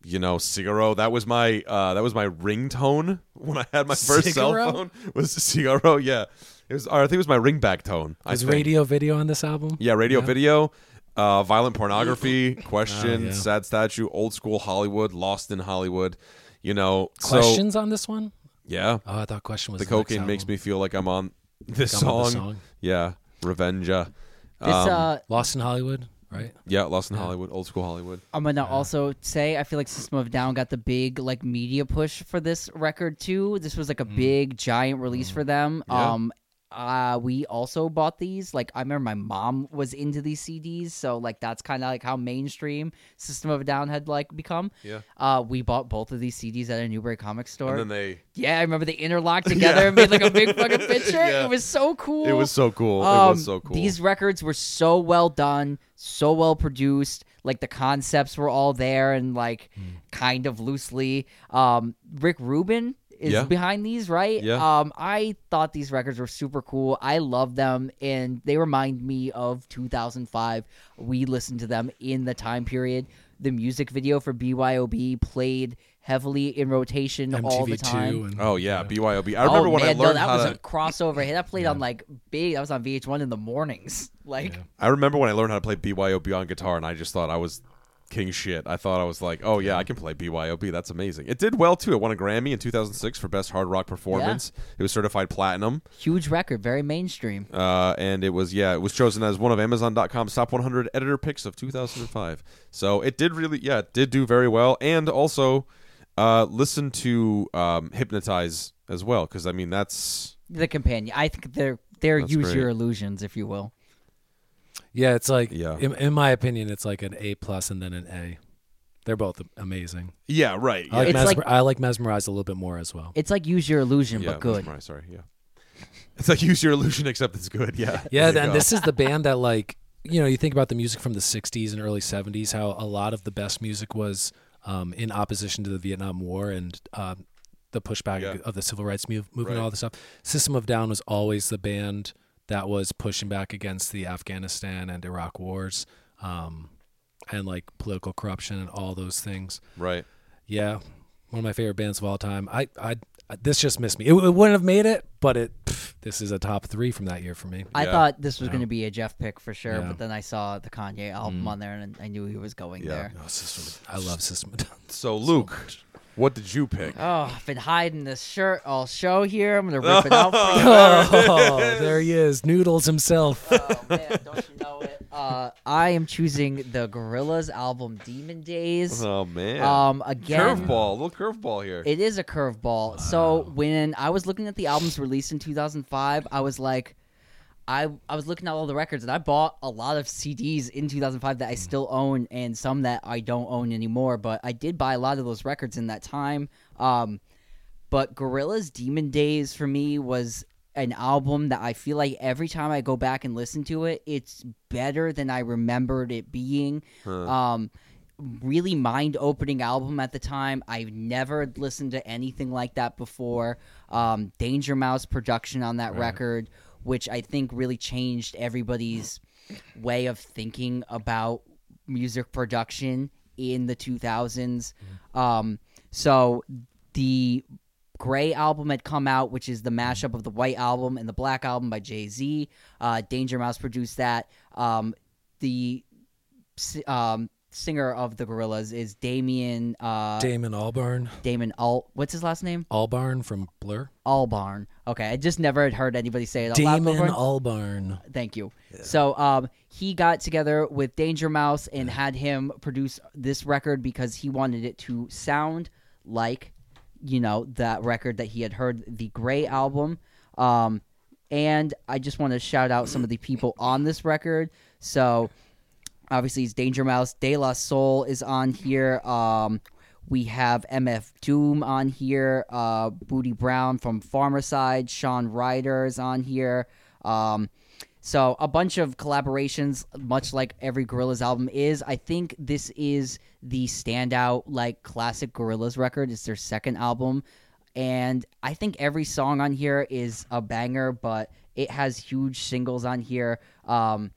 you know, Cigaro. That was my uh, that was my ringtone when I had my first Cigaro? cell phone. Was Cigaro? Yeah, it was. Or I think it was my ringback tone. I Is think. radio video on this album? Yeah, radio Yeah. video, uh, violent pornography, question, Oh, yeah. sad statue, old school Hollywood, lost in Hollywood. You know, so Questions on this one? yeah, Oh, I thought question was the the next cocaine makes album. me feel like I'm on this Like I'm on song. the song. Yeah, Revenga. This Um, uh, Lost in Hollywood, right? yeah, Lost in Hollywood, old school Hollywood. I'm gonna also say I feel like System of a Down got the big like media push for this record too. This was like a big giant release for them. Yeah. Um uh we also bought these. Like I remember my mom was into these CDs, so like that's kind of like how mainstream System of a Down had like become. Yeah. Uh we bought both of these CDs at a Newbury comic store. And then they, yeah, I remember they interlocked together and made like a big fucking picture. Yeah. It was so cool. it was so cool. it Um, was so cool. These records were so well done, so well produced. Like the concepts were all there and like Hmm. kind of loosely. Um, Rick Rubin is Yeah. behind these, right? Yeah. Um, I thought these records were super cool. I love them, and they remind me of 2005. We listened to them in the time period. The music video for BYOB played heavily in rotation all the time. and oh yeah, BYOB. I remember oh, when man, I learned no, that how was to. a crossover hit. That played on like big. That was on VH1 in the mornings. Like, Yeah. I remember when I learned how to play BYOB on guitar, and I just thought I was king shit. I thought I was like, oh yeah, I can play BYOB. That's amazing. It did well too. It won a Grammy in 2006 for best hard rock performance. It was certified platinum, huge record, very mainstream. uh, and it was yeah, it was chosen as one of Amazon.com's top 100 editor picks of 2005. So it did really yeah, it did do very well, and also uh, listen to um, Hypnotize as well because I mean that's The companion. I think they're they're That's use great. your illusions, if you will. Yeah, it's like Yeah. in, in my opinion, it's like an A plus and then an A. They're both amazing. yeah right I like, It's mesmer- like- I like mesmerized a little bit more as well. It's like use your illusion, yeah, but good. Mesmerized, sorry, yeah. It's like use your illusion, except it's good. Yeah, Yeah, There you and go. this is the band that like you know you think about the music from the '60s and early '70s, how a lot of the best music was um, in opposition to the Vietnam War and um, the pushback Yeah. of the civil rights move, movement, Right. and all this stuff. System of Down was always the band that was pushing back against the Afghanistan and Iraq wars, um, and like political corruption and all those things. right. Yeah, one of my favorite bands of all time. I, I, I this just missed me. It, it wouldn't have made it, but it. pff, this is a top three from that year for me. I Yeah. thought this was Yeah. going to be a Jeff pick for sure, Yeah. but then I saw the Kanye album Mm. on there, and I knew he was going Yeah. there. No, System. I love System of a Down. So Luke, what did you pick? Oh, I've been hiding this shirt all show here. I'm gonna rip it out for you. oh, there he is, Noodles himself. oh man, don't you know it? Uh, I am choosing the Gorillaz album "Demon Days." Oh man, Um, again, curveball, little curveball here. It is a curveball. So when I was looking at the albums released in 2005, I was like, I I was looking at all the records, and I bought a lot of CDs in 2005 that I still own, and some that I don't own anymore. But I did buy a lot of those records in that time. Um, but Gorillaz Demon Days for me was an album that I feel like every time I go back and listen to it, it's better than I remembered it being. Um, really mind opening album at the time. I've never listened to anything like that before. Um, Danger Mouse production on that record, which I think really changed everybody's way of thinking about music production in the 2000s. Um, so the Gray album had come out, which is the mashup of the White album and the Black album by Jay Z. Uh, Danger Mouse produced that. Um, the um, singer of the Gorillaz is Damien uh, Damon Albarn. Damon Al. What's his last name? Albarn from Blur. Albarn. Okay, I just never had heard anybody say it Damon. Albarn. Thank you. So um, he got together with Danger Mouse and had him produce this record because he wanted it to sound like, you know, that record that he had heard, the Gray album. Um, and I just want to shout out some of the people on this record. So obviously it's Danger Mouse. De La Soul is on here. Um, we have MF Doom on here. Uh, Booty Brown from Farmer Side. Shaun Ryder is on here. Um, so a bunch of collaborations, much like every Gorillaz album is. I think this is the standout, like classic Gorillaz record. It's their second album, and I think every song on here is a banger. But it has huge singles on here. Um,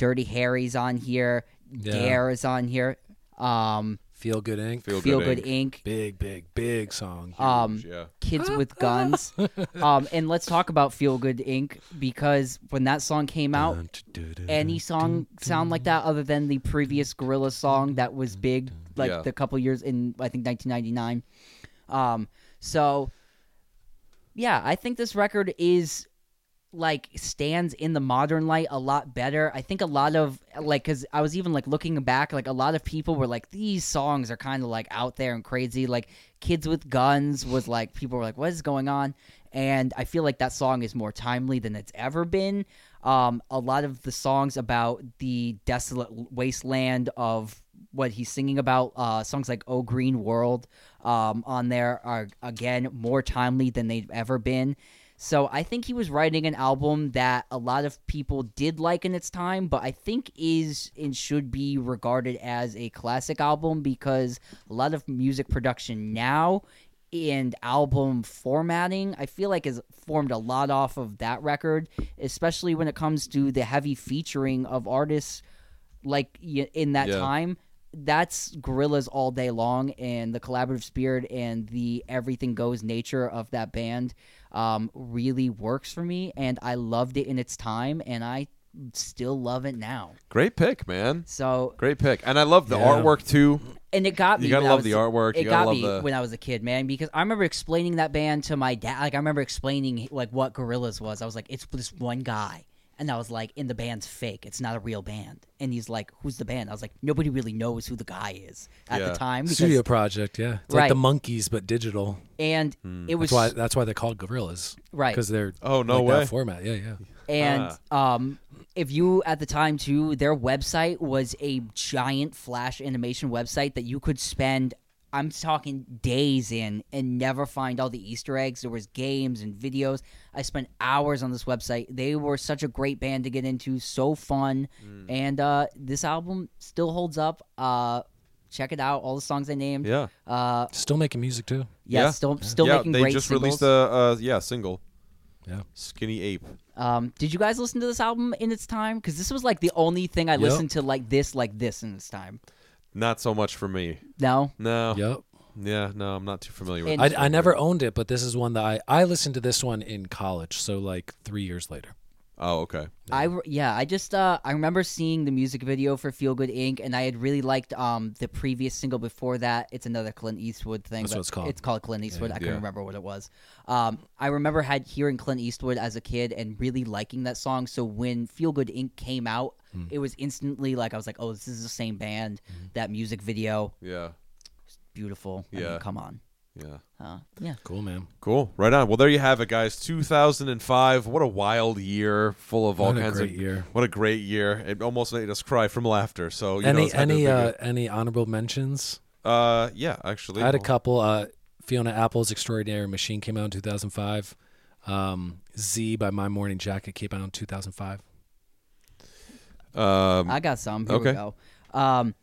Dirty Harry's on here. Yeah. Dare is on here. Um, Feel Good Inc. Feel, Feel Good, Good Inc. Inc. Big, big, big song. Um, yeah. Kids with Guns. um, and let's talk about Feel Good Inc. because when that song came out, any song sound like that other than the previous Gorilla song that was big like Yeah. the couple years in I think 1999. Um, so yeah, I think this record is like stands in the modern light a lot better. I think a lot of like cuz I was even like looking back like a lot of people were like these songs are kind of like out there and crazy like Kids with Guns was like people were like what is going on? And I feel like that song is more timely than it's ever been. Um, a lot of the songs about the desolate wasteland of what he's singing about, uh, songs like "Oh Green World" um, on there are again more timely than they've ever been. So I think he was writing an album that a lot of people did like in its time, but I think is and should be regarded as a classic album because a lot of music production now and album formatting I feel like has formed a lot off of that record, especially when it comes to the heavy featuring of artists like in that Yeah. time that's Gorillaz all day long and the collaborative spirit and the everything goes nature of that band um, really works for me and i loved it in its time and i still love it now Great pick, man. so Great pick. And I love the Yeah. artwork too. and it got me. You gotta when I love the was- artwork. It You gotta got love me the- when I was a kid, man. Because I remember explaining that band to my dad. Like I remember explaining like what Gorillaz was. I was like, it's this one guy, and I was like, and the band's fake. It's not a real band. And he's like, who's the band? I was like, nobody really knows who the guy is at Yeah. the time. Because, Studio project, yeah. It's Right. like the Monkees but digital. and it was That's why that's why they're called Gorillaz. Right. Because they're Oh, no like way. that format. Yeah, yeah. And Ah. um, if you at the time too, their website was a giant flash animation website that you could spend. I'm talking days in and never find all the Easter eggs. There was games and videos. I spent hours on this website. They were such a great band to get into, so fun, Mm. and uh, this album still holds up. Uh, check it out. All the songs I named. Yeah. Uh, Still making music too. yeah, Yeah. still still yeah, making they great just singles. released a uh, yeah single. Yeah. Skinny Ape. Um, did you guys listen to this album in its time? Because this was like the only thing I Yep. listened to like this, like this in its time. Not so much for me. No, No. Yep. Yeah, no, I'm not too familiar with And- I, I never owned it, but this is one that I I listened to this one in college, so like three years later. Oh, okay. I re- yeah, I just uh I remember seeing the music video for Feel Good Inc. and I had really liked um the previous single before that. It's another Clint Eastwood thing. That's but what it's called. It's called Clint Eastwood. I can not Yeah. remember what it was. Um, I remember had hearing Clint Eastwood as a kid and really liking that song. So when Feel Good Inc. came out, Hmm. it was instantly like I was like, oh, this is the same band. That music video, Yeah. beautiful. I mean, Yeah. come on. Yeah. Uh, yeah. Cool, man. Cool. Right on. Well, there you have it, guys. 2005. What a wild year, full of all What a kinds great of. year. What a great year! It almost made us cry from laughter. So you know, any it's had to any be uh, any honorable mentions? uh, yeah, actually, I had a couple. Uh, Fiona Apple's Extraordinary Machine came out in 2005. Um, Z by My Morning Jacket came out in 2005. Um, I got some. Here okay. we go. Um,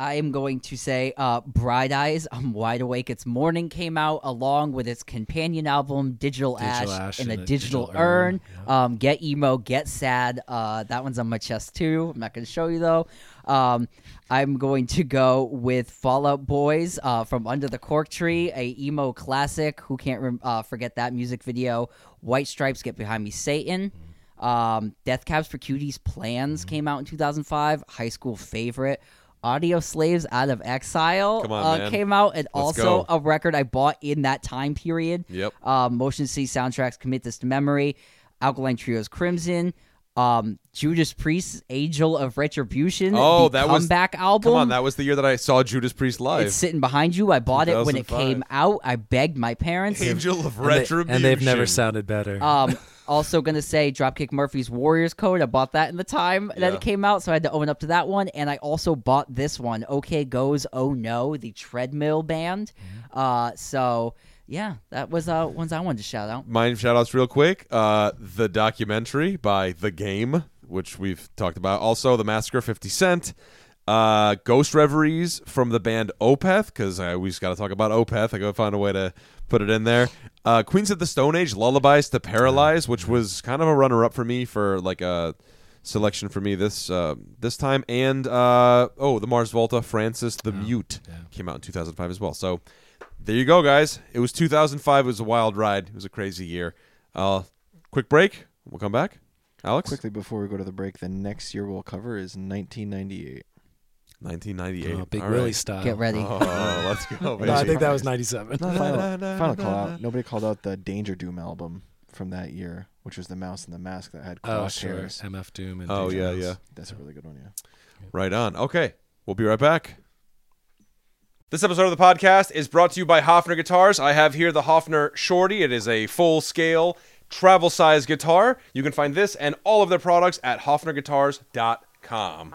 I am going to say uh, Bright Eyes, I'm Wide Awake, It's Morning came out along with its companion album, Digital, Digital Ash, Ash and a and a Digital, Digital Urn. Urn, Um, Get Emo, Get Sad. Uh, that one's on my chest too. I'm not going to show you though. Um, I'm going to go with Fallout Boys uh, from Under the Cork Tree, a emo classic. Who can't rem- uh, forget that music video? White Stripes, Get Behind Me, Satan. Um, Death Cabs for Cuties Plans came out in 2005. High school favorite. Audio Slaves Out of Exile on, uh, came out, and Let's also go. a record I bought in that time period. Yep. Um, Motion City soundtracks Commit This to Memory, Alkaline Trio's Crimson, um, Judas Priest's Angel of Retribution. Oh, the that was- comeback album. Come on, that was the year that I saw Judas Priest live. it's sitting behind you. I bought it when it came out. I begged my parents. Angel of And they- Retribution, and they've never sounded better. Um, also gonna say Dropkick Murphys Warriors Code. I bought that in the time that it came out, so I had to own up to that one. And I also bought this one, OK Goes Oh No, the Treadmill Band. Mm-hmm. Uh, so yeah, that was uh ones I wanted to shout out. Mine shout outs real quick. Uh, the documentary by The Game, which we've talked about. Also, The Massacre 50 Cent. Uh, Ghost Reveries from the band Opeth, because I always got to talk about Opeth. I gotta find a way to put it in there. Uh, Queens of the Stone Age, Lullabies to Paralyze, which was kind of a runner up for me for like a selection for me this uh, this time. And uh, oh, the Mars Volta, Francis the Mute, yeah. came out in 2005 as well. So there you go, guys. It was 2005. It was a wild ride. It was a crazy year. Uh, quick break. We'll come back. Alex, Quickly before we go to the break, the next year we'll cover is 1998. 1998. Oh, Big All Willie right. style. Get ready. Oh, let's go, baby. No, I think that was 97. Final, final call out. Nobody called out the Danger Doom album from that year, which was the Mouse and the Mask that had crosshairs. Oh, sure. crosshairs. MF Doom and Oh, Danger yeah, Mouse. yeah. That's a really good one, yeah. Right on. Okay. We'll be right back. This episode of the podcast is brought to you by Hofner Guitars. I have here the Hofner Shorty. It is a full scale, travel size guitar. You can find this and all of their products at HofnerGuitars.com. All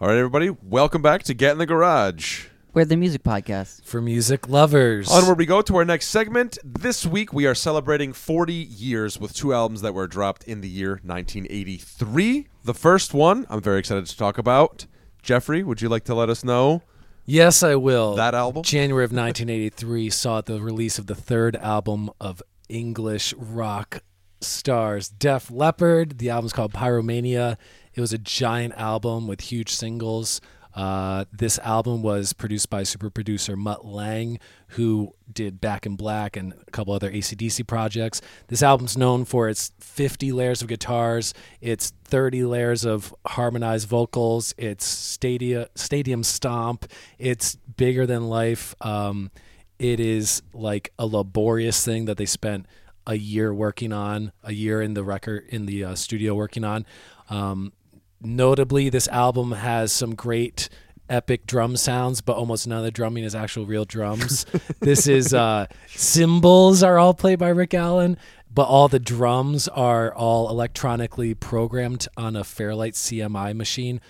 right, everybody, welcome back to Get in the Garage. We're the music podcast. For music lovers. Onward we go to our next segment. This week we are celebrating 40 years with two albums that were dropped in the year 1983. The first one I'm very excited to talk about. Jeffrey, would you like to let us know Yes, I will. that album? January of 1983 saw the release of the third album of English rock stars Def Leppard. The album's called Pyromania. It was a giant album with huge singles. Uh, this album was produced by super producer Mutt Lange, who did Back in Black and a couple other ACDC projects. This album's known for its 50 layers of guitars, its 30 layers of harmonized vocals, its stadia, stadium stomp, it's bigger than life. Um, it is like a laborious thing that they spent a year working on, a year in the record in the uh, studio working on. Um, notably, this album has some great epic drum sounds, but almost none of the drumming is actual real drums. this is uh, cymbals are all played by Rick Allen, but all the drums are all electronically programmed on a Fairlight CMI machine.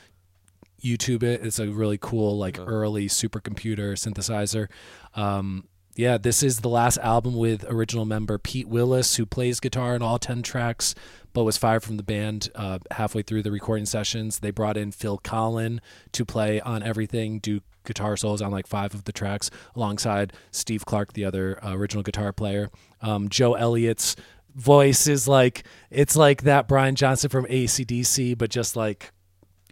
YouTube it. It's a really cool, like early supercomputer synthesizer. Um, yeah, this is the last album with original member Pete Willis, who plays guitar in all 10 tracks, but was fired from the band uh, halfway through the recording sessions. They brought in Phil Collen to play on everything, do guitar solos on like five of the tracks, alongside Steve Clark, the other uh, original guitar player. Um, Joe Elliott's voice is like, it's like that Brian Johnson from ACDC, but just like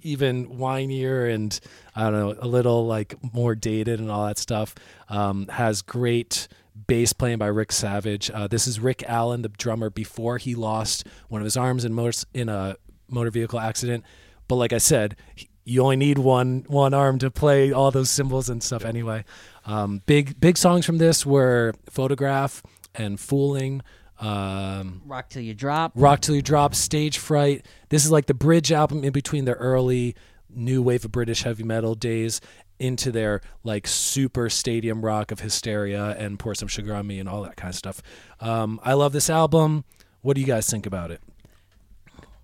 even whinier and I don't know, a little like more dated and all that stuff. Um, has great bass playing by Rick Savage. Uh, this is Rick Allen, the drummer, before he lost one of his arms in motor in a motor vehicle accident. But like I said, he- you only need one one arm to play all those cymbals and stuff anyway. Um, big big songs from this were Photograph and Fooling. Um, Rock till you drop. Rock Till You Drop, Stage Fright. This is like the bridge album in between the early new wave of British heavy metal days into their like super stadium rock of Hysteria and Pour Some Sugar on Me and all that kind of stuff. Um, I love this album. What do you guys think about it?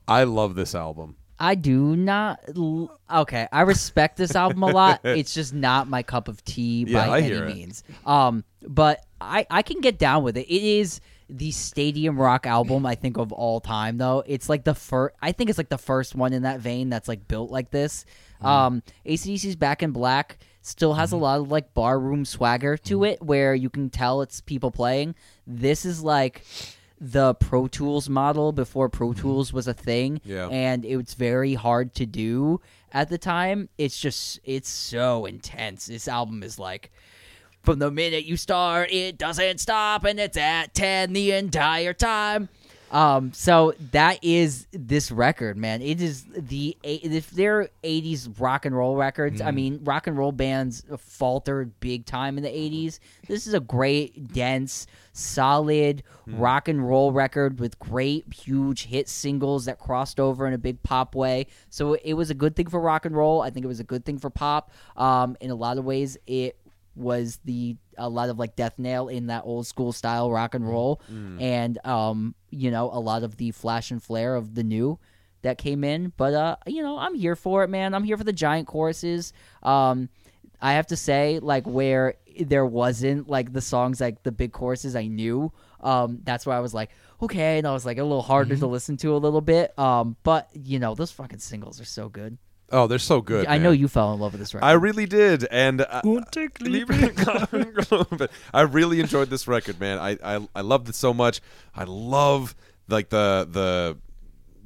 I love this album. I do not. L- okay, I respect this album a lot. It's just not my cup of tea Yeah, by I any means. Um, but I I can get down with it. It is the stadium rock album I think of all time though. It's like the first. I think it's like the first one in that vein that's like built like this. Mm-hmm. Um, ACDC's Back in Black still has a lot of like barroom swagger to Mm-hmm. it, where you can tell it's people playing. This is like the Pro Tools model before Pro Tools was a thing Mm-hmm. Yeah. and it's very hard to do at the time. It's just it's so intense. This album is like from the minute you start, it doesn't stop, and it's at ten the entire time. Um, so that is this record, man. It is the if they're '80s rock and roll records. I mean, rock and roll bands faltered big time in the '80s. This is a great, dense, solid rock and roll record with great, huge hit singles that crossed over in a big pop way. So it was a good thing for rock and roll. I think it was a good thing for pop. Um, in a lot of ways, it was the a lot of like death nail in that old school style rock and roll. And um you know a lot of the flash and flare of the new that came in. But uh you know i'm here for it man. I'm here for the giant choruses. Um i have to say like where there wasn't like the songs like the big choruses i knew um that's why i was like okay. And i was like a little harder to listen to a little bit. Um but you know those fucking singles are so good Oh, they're so good. I know you fell in love with this record. I really did, and uh, I, I really enjoyed this record, man. I, I I loved it so much. I love like the the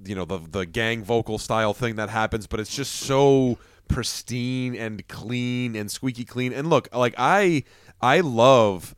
you know the the gang vocal style thing that happens, but it's just so pristine and clean and squeaky clean. And look, like I I love.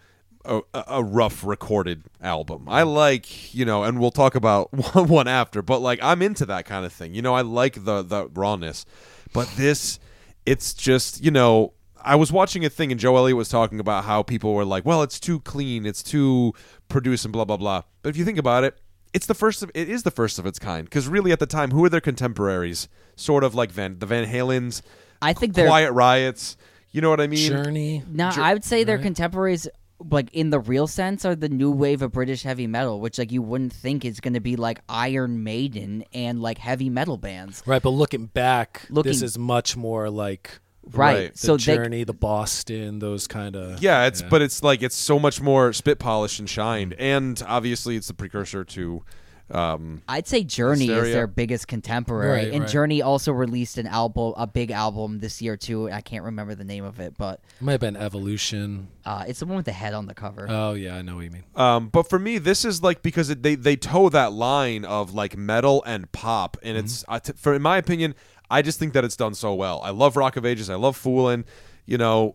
A, a rough recorded album. I like, you know, and we'll talk about one, one after, but like I'm into that kind of thing. You know, I like the the rawness. But this it's just you know I was watching a thing and Joe Elliott was talking about how people were like, well, it's too clean, it's too produced and blah blah blah. But if you think about it, it's the first of it is the first of its kind because really at the time, who are their contemporaries? Sort of like Van the Van Halens, I think they're Quiet Riots. You know what I mean? Journey. No, I would say their contemporaries, like in the real sense, are the new wave of British heavy metal, which like you wouldn't think is going to be like Iron Maiden and like heavy metal bands. Right, but looking back, Looking- this is much more like Right. Right. the So they, Journey, the Boston, those kind of. Yeah, it's but it's like it's so much more spit polished and shined, and obviously it's the precursor to. Um, I'd say Journey is their biggest contemporary, Right, and right. Journey also released an album, a big album this year too. I can't remember the name of it, but It might have been Evolution. uh, it's the one with the head on the cover. Oh yeah, I know what you mean. Um, but for me, this is like because it, they they toe that line of like metal and pop, and it's I t- for in my opinion, I just think that it's done so well. I love Rock of Ages, I love Foolin', you know,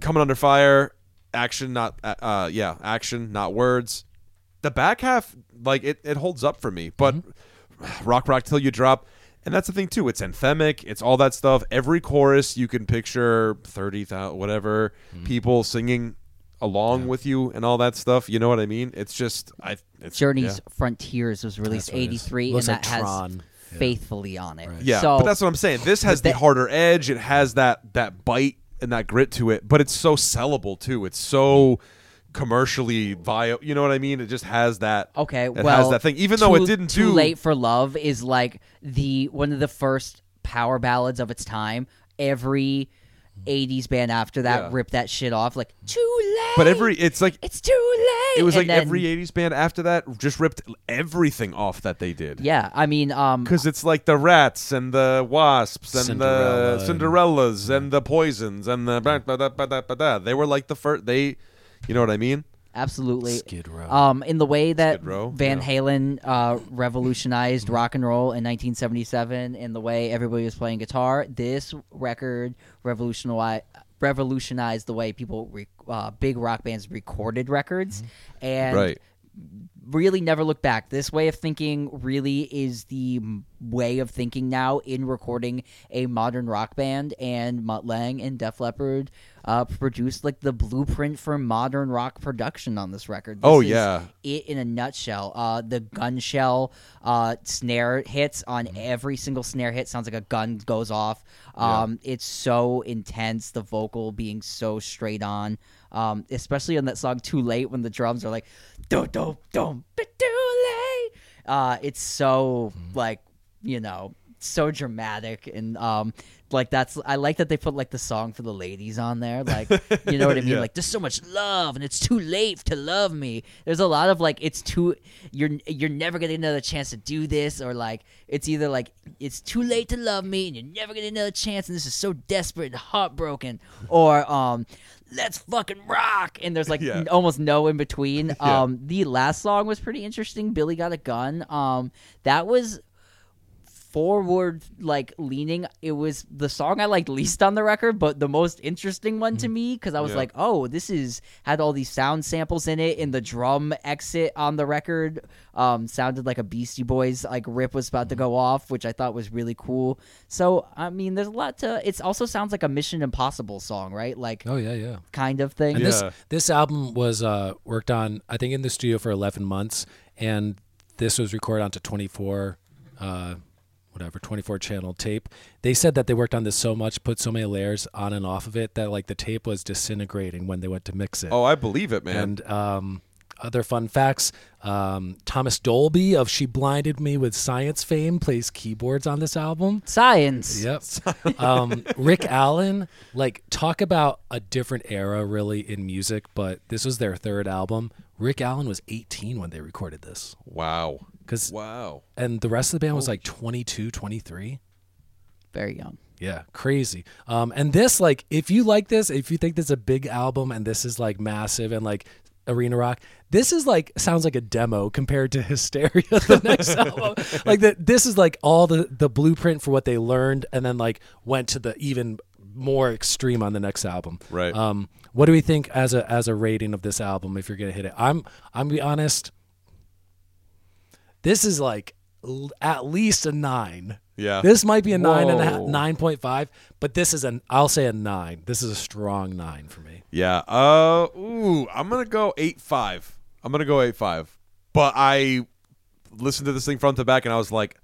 coming under fire, action not uh, uh yeah, action not words. The back half, like it, it holds up for me, but mm-hmm. rock rock till you drop. And that's the thing too. It's anthemic. It's all that stuff. Every chorus you can picture thirty thousand whatever mm-hmm. people singing along with you and all that stuff. You know what I mean? It's just I. It's, Journey's yeah. Frontiers was released That's what '83, and Looks that like Tron. has Yeah. faithfully on it. Yeah, so but that's what I'm saying. This has the that- harder edge. It has that that bite and that grit to it, but it's so sellable too. It's so commercially via. You know what I mean? It just has that. Okay, it well, has that thing. Even though Too- it didn't Too do late for love is like the one of the first power ballads of its time. Every '80s band after that Yeah. ripped that shit off. Like too late. But every it's like it's too late. it was And like then- every '80s band after that just ripped everything off that they did. Yeah, I mean, um, Because it's like the rats and the wasps and Cinderella the Cinderellas and the poisons and the ba- ba- da- ba- da- ba- da. they were like the first. They, you know what I mean? absolutely. Skid Row. Um, in the way that Skid Row, Van yeah. Halen uh, revolutionized rock and roll in 1977, in the way everybody was playing guitar, this record revolutionized revolutionized the way people re- uh, big rock bands recorded records, and right. Really never look back. This way of thinking really is the way of thinking now in recording a modern rock band. And Mutt Lange and Def Leppard uh, produced like the blueprint for modern rock production on this record. This Oh, is yeah. it in a nutshell. Uh, the gun shell uh, snare hits on Mm-hmm. every single snare hit sounds like a gun goes off. Um, It's so intense. The vocal being so straight on, um, especially on that song "Too Late" when the drums are like, Uh, it's so Mm-hmm. like you know so dramatic and um like that's I like that they put like the song for the ladies on there like you know what I mean Yeah. like there's so much love and it's too late to love me there's a lot of like it's too you're you're never gonna get another chance to do this or like it's either like it's too late to love me and you're never gonna get another chance and this is so desperate and heartbroken or um let's fucking rock. And there's like Yeah. n- almost no in between. Um the last song was pretty interesting billy got a gun. Um that was forward like leaning it was the song i liked least on the record but the most interesting one to me because i was Yeah. like oh this is had all these sound samples in it In the drum exit on the record um sounded like a beastie boys like rip was about to go off which i thought was really cool so i mean there's a lot to it also sounds like a mission impossible song right like oh yeah, yeah. kind of thing And Yeah. this this album was uh, worked on, I think, in the studio for 11 months, and this was recorded onto 24, uh, whatever, 24 channel tape. They said that they worked on this so much, put so many layers on and off of it that like the tape was disintegrating when they went to mix it. Oh, I believe it, man. And um, other fun facts: um, Thomas Dolby of She Blinded Me with Science fame plays keyboards on this album. science Yep. um, Rick Allen, like, talk about a different era, really, in music, but this was their third album. Rick Allen was 18 when they recorded this. wow. Cause, Wow. and the rest of the band was like 22, 23. Very young. Yeah, crazy. Um, and this, like, if you like this, if you think this is a big album and this is like massive and like arena rock, this is like sounds like a demo compared to Hysteria, the next album. Like that, this is like all the the blueprint for what they learned, and then like went to the even more extreme on the next album. Right. Um, what do we think as a as a rating of this album? If you're gonna hit it, I'm I'm gonna be honest. This is like l- at least a nine. Yeah. This might be a nine and a half, Whoa. nine point five, but this is an I'll say a nine. This is a strong nine for me. Yeah. Uh. Ooh. I'm gonna go eight five. I'm gonna go eight five. But I listened to this thing front to back, and I was like,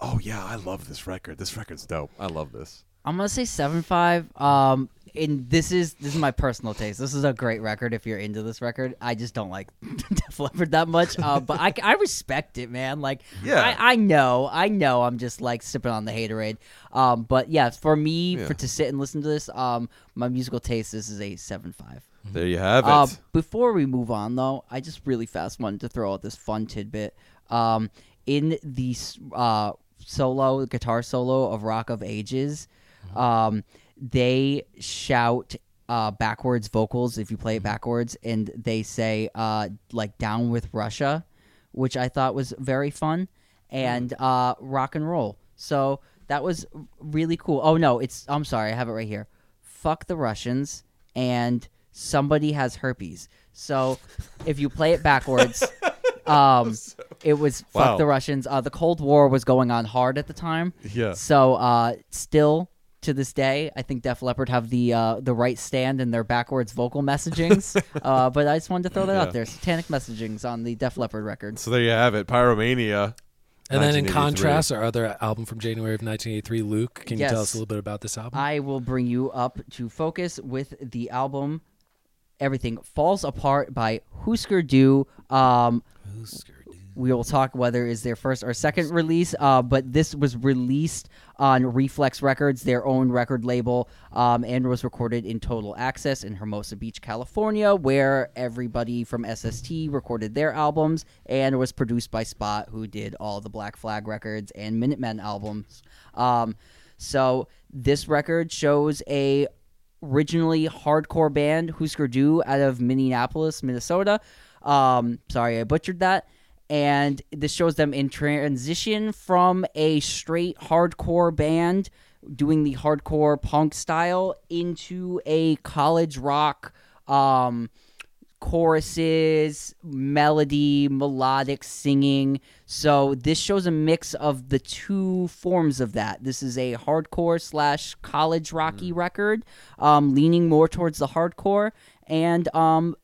"Oh yeah, I love this record. This record's dope. I love this." I'm gonna say seven five. Um, and this is this is my personal taste. This is a great record if you're into this record. I just don't like Def Leppard that much. Uh, but I, I respect it, man. Like, Yeah. I, I know, I know. I'm just like sipping on the haterade. Um, but yeah, for me, Yeah. for to sit and listen to this, um, my musical taste, this is a seven five. There you have it. Uh, before we move on, though, I just really fast wanted to throw out this fun tidbit. Um, in the uh, solo, guitar solo of Rock of Ages, um, they shout uh, backwards vocals if you play it backwards, and they say uh, like "Down with Russia," which I thought was very fun, and uh, rock and roll. So that was really cool. Oh no, it's I'm sorry, I have it right here. Fuck the Russians and somebody has herpes. So if you play it backwards, um, it was fuck Wow. the Russians. Uh, the Cold War was going on hard at the time. Yeah. So uh, still to this day, I think Def Leppard have the uh, the right stand in their backwards vocal messagings. uh, but I just wanted to throw that Yeah. out there. Satanic messagings on the Def Leppard record. so there you have it. Pyromania. And then in contrast, our other album from January of 1983, Luke. Can you tell us a little bit about this album? I will bring you up to focus with the album Everything Falls Apart by Husker Du. Um, we will talk whether is their first or second release, uh, but this was released on Reflex Records, their own record label, um, and was recorded in Total Access in Hermosa Beach, California, where everybody from SST recorded their albums, and was produced by Spot, who did all the Black Flag records and Minutemen albums. Um, so this record shows a originally hardcore band Husker Du out of Minneapolis, Minnesota. Um, sorry, I butchered that. And this shows them in transition from a straight hardcore band doing the hardcore punk style into a college rock um, choruses, melody, melodic singing. So this shows a mix of the two forms of that. This is a hardcore slash college rocky record, um, leaning more towards the hardcore, and um,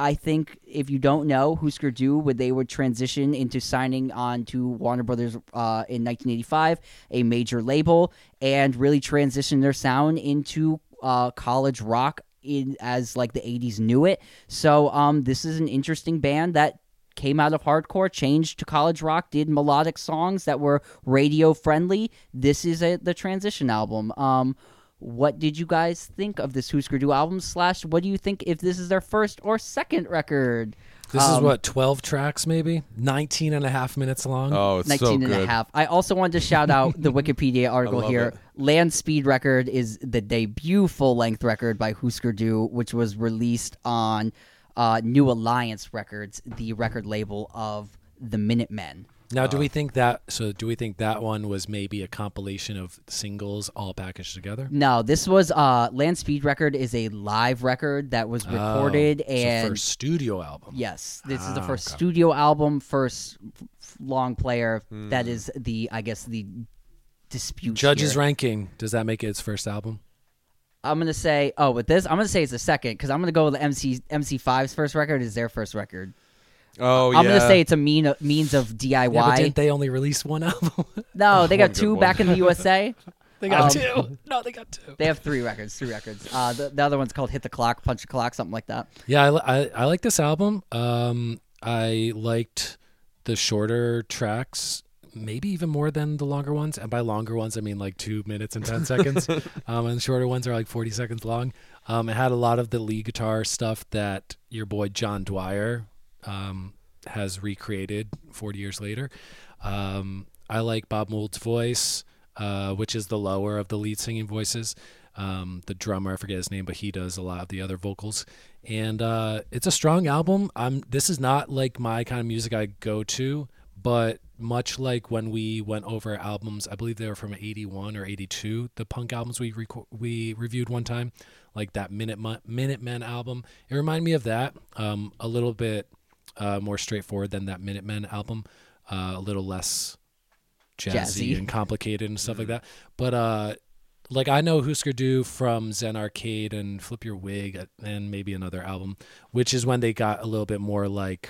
I think if you don't know, Husker Du would they would transition into signing on to Warner Brothers uh, in 1985, a major label, and really transition their sound into uh, college rock in as like the 80s knew it. So um, this is an interesting band that came out of hardcore, changed to college rock, did melodic songs that were radio friendly. This is a, the transition album. Um, what did you guys think of this Husker Du album? Slash, what do you think if this is their first or second record? this is Um, what, 12 tracks maybe? 19 and a half minutes long? Oh, it's 19 so and good. a half. I also wanted to shout out the Wikipedia article here. it. Land Speed Record is the debut full length record by Husker Du, which was released on uh, New Alliance Records, the record label of the Minutemen. Now, do we Uh. think that, so do we think that one was maybe a compilation of singles all packaged together? No, this was uh, Land Speed Record is a live record that was recorded Oh, and first studio album. Yes, this is the Ah, first okay. studio album, first f- long player. Hmm. That is the, I guess, the dispute. Judges here. ranking, does that make it its first album? I'm gonna say, oh, with this, I'm gonna say it's the second because I'm gonna go with MC MC5's first record is their first record. Oh, I'm yeah. gonna say it's a mean means of DIY. Yeah, but didn't they only release one album? no, they One got good two one. back in the USA. they got Um, two. No, they got two. They have three records, three records. Uh, the, the other one's called Hit the Clock, Punch the Clock, something like that. Yeah, I, li- I, I like this album. Um, I liked the shorter tracks, maybe even more than the longer ones. And by longer ones, I mean like two minutes and 10 seconds. Um, and the shorter ones are like 40 seconds long. Um, it had a lot of the lead guitar stuff that your boy John Dwyer um, has recreated 40 years later. Um, I like Bob Mould's voice. uh, which is the lower of the lead singing voices. Um, the drummer, I forget his name, but he does a lot of the other vocals. And uh, it's a strong album. I'm. This is not like my kind of music I go to, but much like when we went over albums, I believe they were from '81 or '82, the punk albums we reco- we reviewed one time, like that Minute Minutemen album. It reminded me of that. Um, a little bit uh, more straightforward than that Minutemen album. Uh, a little less jazzy, Jazzy. and complicated and stuff like that. But uh, like I know Husker Du from Zen Arcade and Flip Your Wig uh, and maybe another album, which is when they got a little bit more like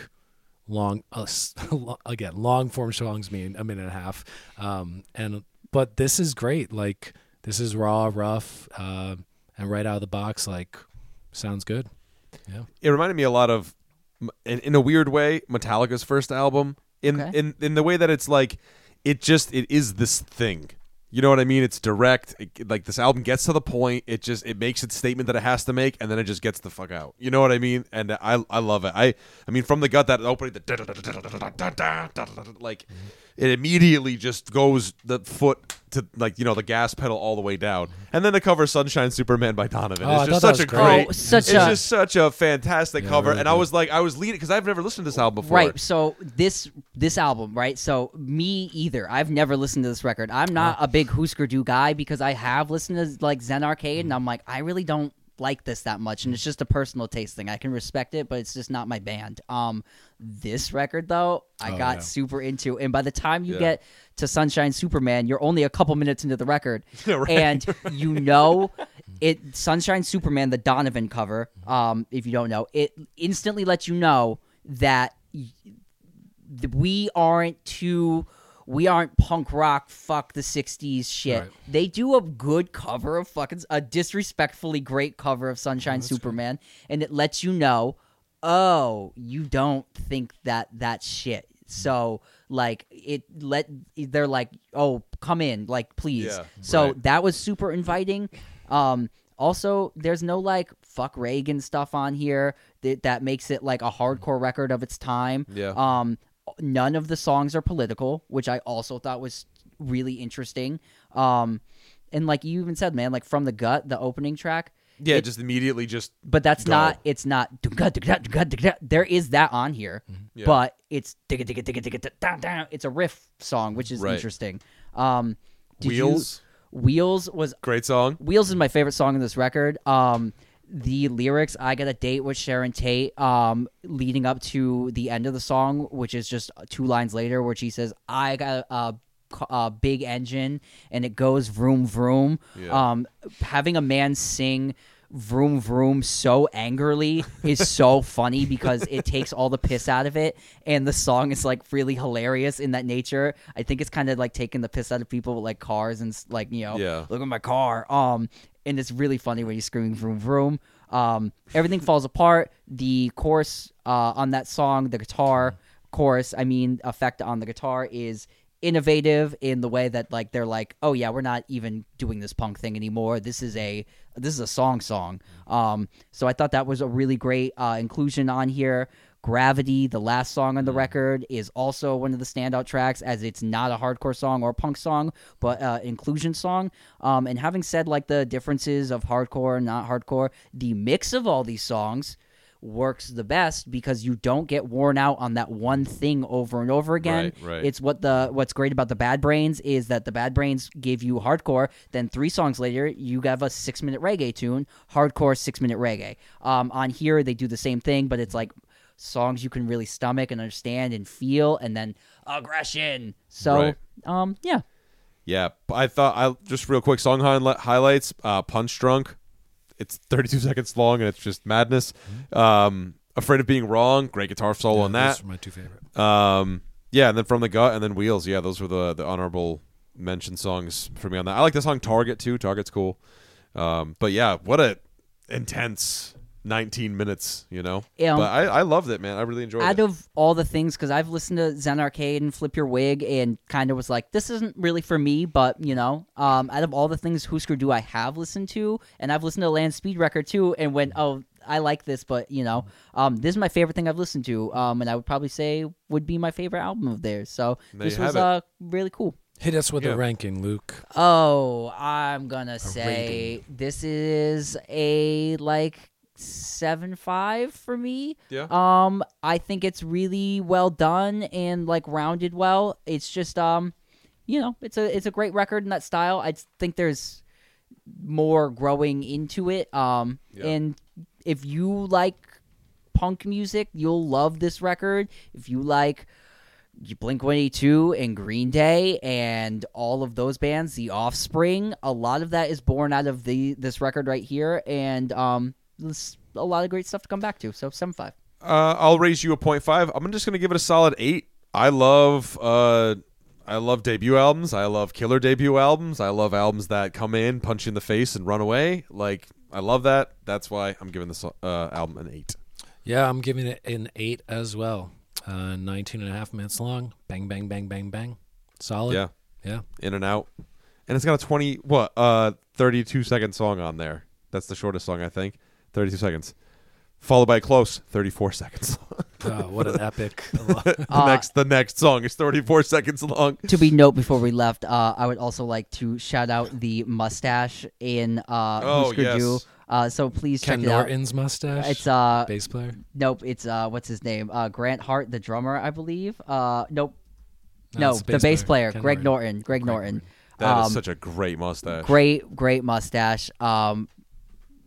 long uh, again long form songs mean a minute and a half um and but this is great like this is raw rough uh, and right out of the box like sounds good yeah it reminded me a lot of in, in a weird way metallica's first album. In, Okay. in in the way that it's like it just it is this thing. You know what i mean? It's direct. It, like this album gets to the point. It just it makes its statement that it has to make and then it just gets the fuck out. You know what i mean? And i i love it. I i mean from the gut that opening the like it immediately just goes the foot to like you know the gas pedal all the way down and then the cover sunshine superman by donovan Oh, it's just such a great. great Oh, such it's a- just such a fantastic Yeah, cover really and i was like i was leading because i've never listened to this album before Right. So this this album, right? So me either. I've never listened to this record. I'm not a big Husker Du guy because I have listened to like Zen Arcade, and I'm like, I really don't like this that much, and it's just a personal taste thing. I can respect it, but it's just not my band. Um, this record though, I Oh, got yeah. super into, and by the time you Yeah. get to Sunshine Superman, you're only a couple minutes into the record, Right. and you know. It Sunshine Superman, the Donovan cover. Um, if you don't know, it instantly lets you know that th- we aren't too we aren't punk rock fuck the 60s shit Right. they do a good cover of fucking a disrespectfully great cover of sunshine superman and it lets you know oh you don't think that that's shit so like it let they're like oh come in like please Yeah, so right. that was super inviting um also there's no like fuck reagan stuff on here that, that makes it like a hardcore record of its time Yeah. um none of the songs are political which i also thought was really interesting um and like you even said man like from the gut the opening track yeah it- just immediately just but that's Go. not it's not there is that on here Yeah. but it's it's a riff song which is Right. interesting um did you- wheels wheels was great song Wheels is my favorite song in this record. Um, the lyrics, I got a date with Sharon Tate, um, leading up to the end of the song, which is just two lines later, where she says, I got a, a big engine and it goes vroom vroom. Yeah. Um, having a man sing vroom vroom so angrily is so funny because it takes all the piss out of it and the song is like really hilarious in that nature i think it's kind of like taking the piss out of people with like cars and like you know Yeah. look at my car um and it's really funny when you're screaming vroom vroom um everything falls apart. The chorus uh on that song the guitar chorus i mean effect on the guitar is innovative in the way that like they're like oh yeah we're not even doing this punk thing anymore. This is a this is a song song. Um so i thought that was a really great uh inclusion on here gravity the last song on the record is also one of the standout tracks as it's not a hardcore song or punk song but uh inclusion song um and having said like the differences of hardcore and not hardcore the mix of all these songs works the best because you don't get worn out on that one thing over and over again. Right, right. It's what the what's great about the Bad Brains is that the Bad Brains give you hardcore. Then three songs later, you have a six minute reggae tune, hardcore six minute reggae. Um, on here they do the same thing, but it's like songs you can really stomach and understand and feel, and then aggression. So, Right. um, yeah, Yeah, I thought I just real quick song highli- highlights. Uh, Punch Drunk, it's 32 seconds long and it's just madness. Um, Afraid of Being Wrong, great guitar solo on those that. are my two favorite Um, yeah, and then From the Gut and then Wheels. Yeah, those were the the honorable mention songs for me on that. I like the song Target too. Target's cool. Um, but yeah, what a intense 19 minutes. You know, Um, but I I loved it, man. I really enjoyed out it. Out of all the things because i've listened to zen arcade and flip your wig and kind of was like this isn't really for me but you know um, out of all the things Husker Du i have listened to and i've listened to land speed record too and went oh i like this but you know um, this is my favorite thing i've listened to um, and i would probably say would be my favorite album of theirs so There this was uh, really cool Hit us with Yeah. a ranking, Luke. Oh, I'm gonna say this is a like seven five for me. Yeah. Um, I think it's really well done and like rounded well. It's just um, you know, it's a it's a great record in that style. I think there's more growing into it. Um, Yeah. and if you like punk music, you'll love this record. If you like Blink 182 and Green Day and all of those bands, The Offspring, a lot of that is born out of the this record right here, and um, there's a lot of great stuff to come back to. So seven five. Uh, I'll raise you a point five. I'm just gonna give it a solid eight. I love uh, I love debut albums. I love killer debut albums. I love albums that come in, punch you in the face, and run away. Like I love that. That's why I'm giving this uh, album an eight. Yeah, I'm giving it an eight as well. Uh, 19 and a half minutes long. Bang, bang, bang, bang, bang. Solid. Yeah, Yeah. in and out, and it's got a twenty what uh 32 second song on there. That's the shortest song I think. 32 seconds, followed by a close 34 seconds. Oh, what an epic. the Uh, next the next song is 34 seconds long. To be note before we left, uh, I would also like to shout out the mustache in uh, Oh, Husker yes. Du. Uh, so please Ken check it out. Norton's mustache. It's uh bass player. nope, it's uh what's his name? Uh Grant Hart, the drummer, I believe. Uh nope. No, No, it's the bass player, Ken Greg Norton. Greg Norton. That is Um, such a great mustache. Great, great mustache. Um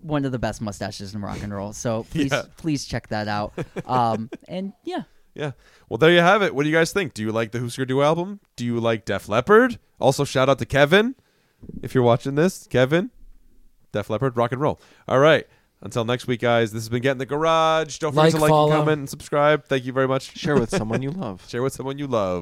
one of the best mustaches in rock and roll. So please Yeah. please check that out. Um and yeah. Yeah. Well, there you have it. What do you guys think? Do you like the Husker Du album? Do you like Def Leppard? Also, shout out to Kevin. If you're watching this, Kevin, Def Leppard, rock and roll. All right. Until next week, guys, this has been Get in the Garage. Don't forget Like, to like, follow. and comment, and subscribe. Thank you very much. Share with someone you love. Share with someone you love.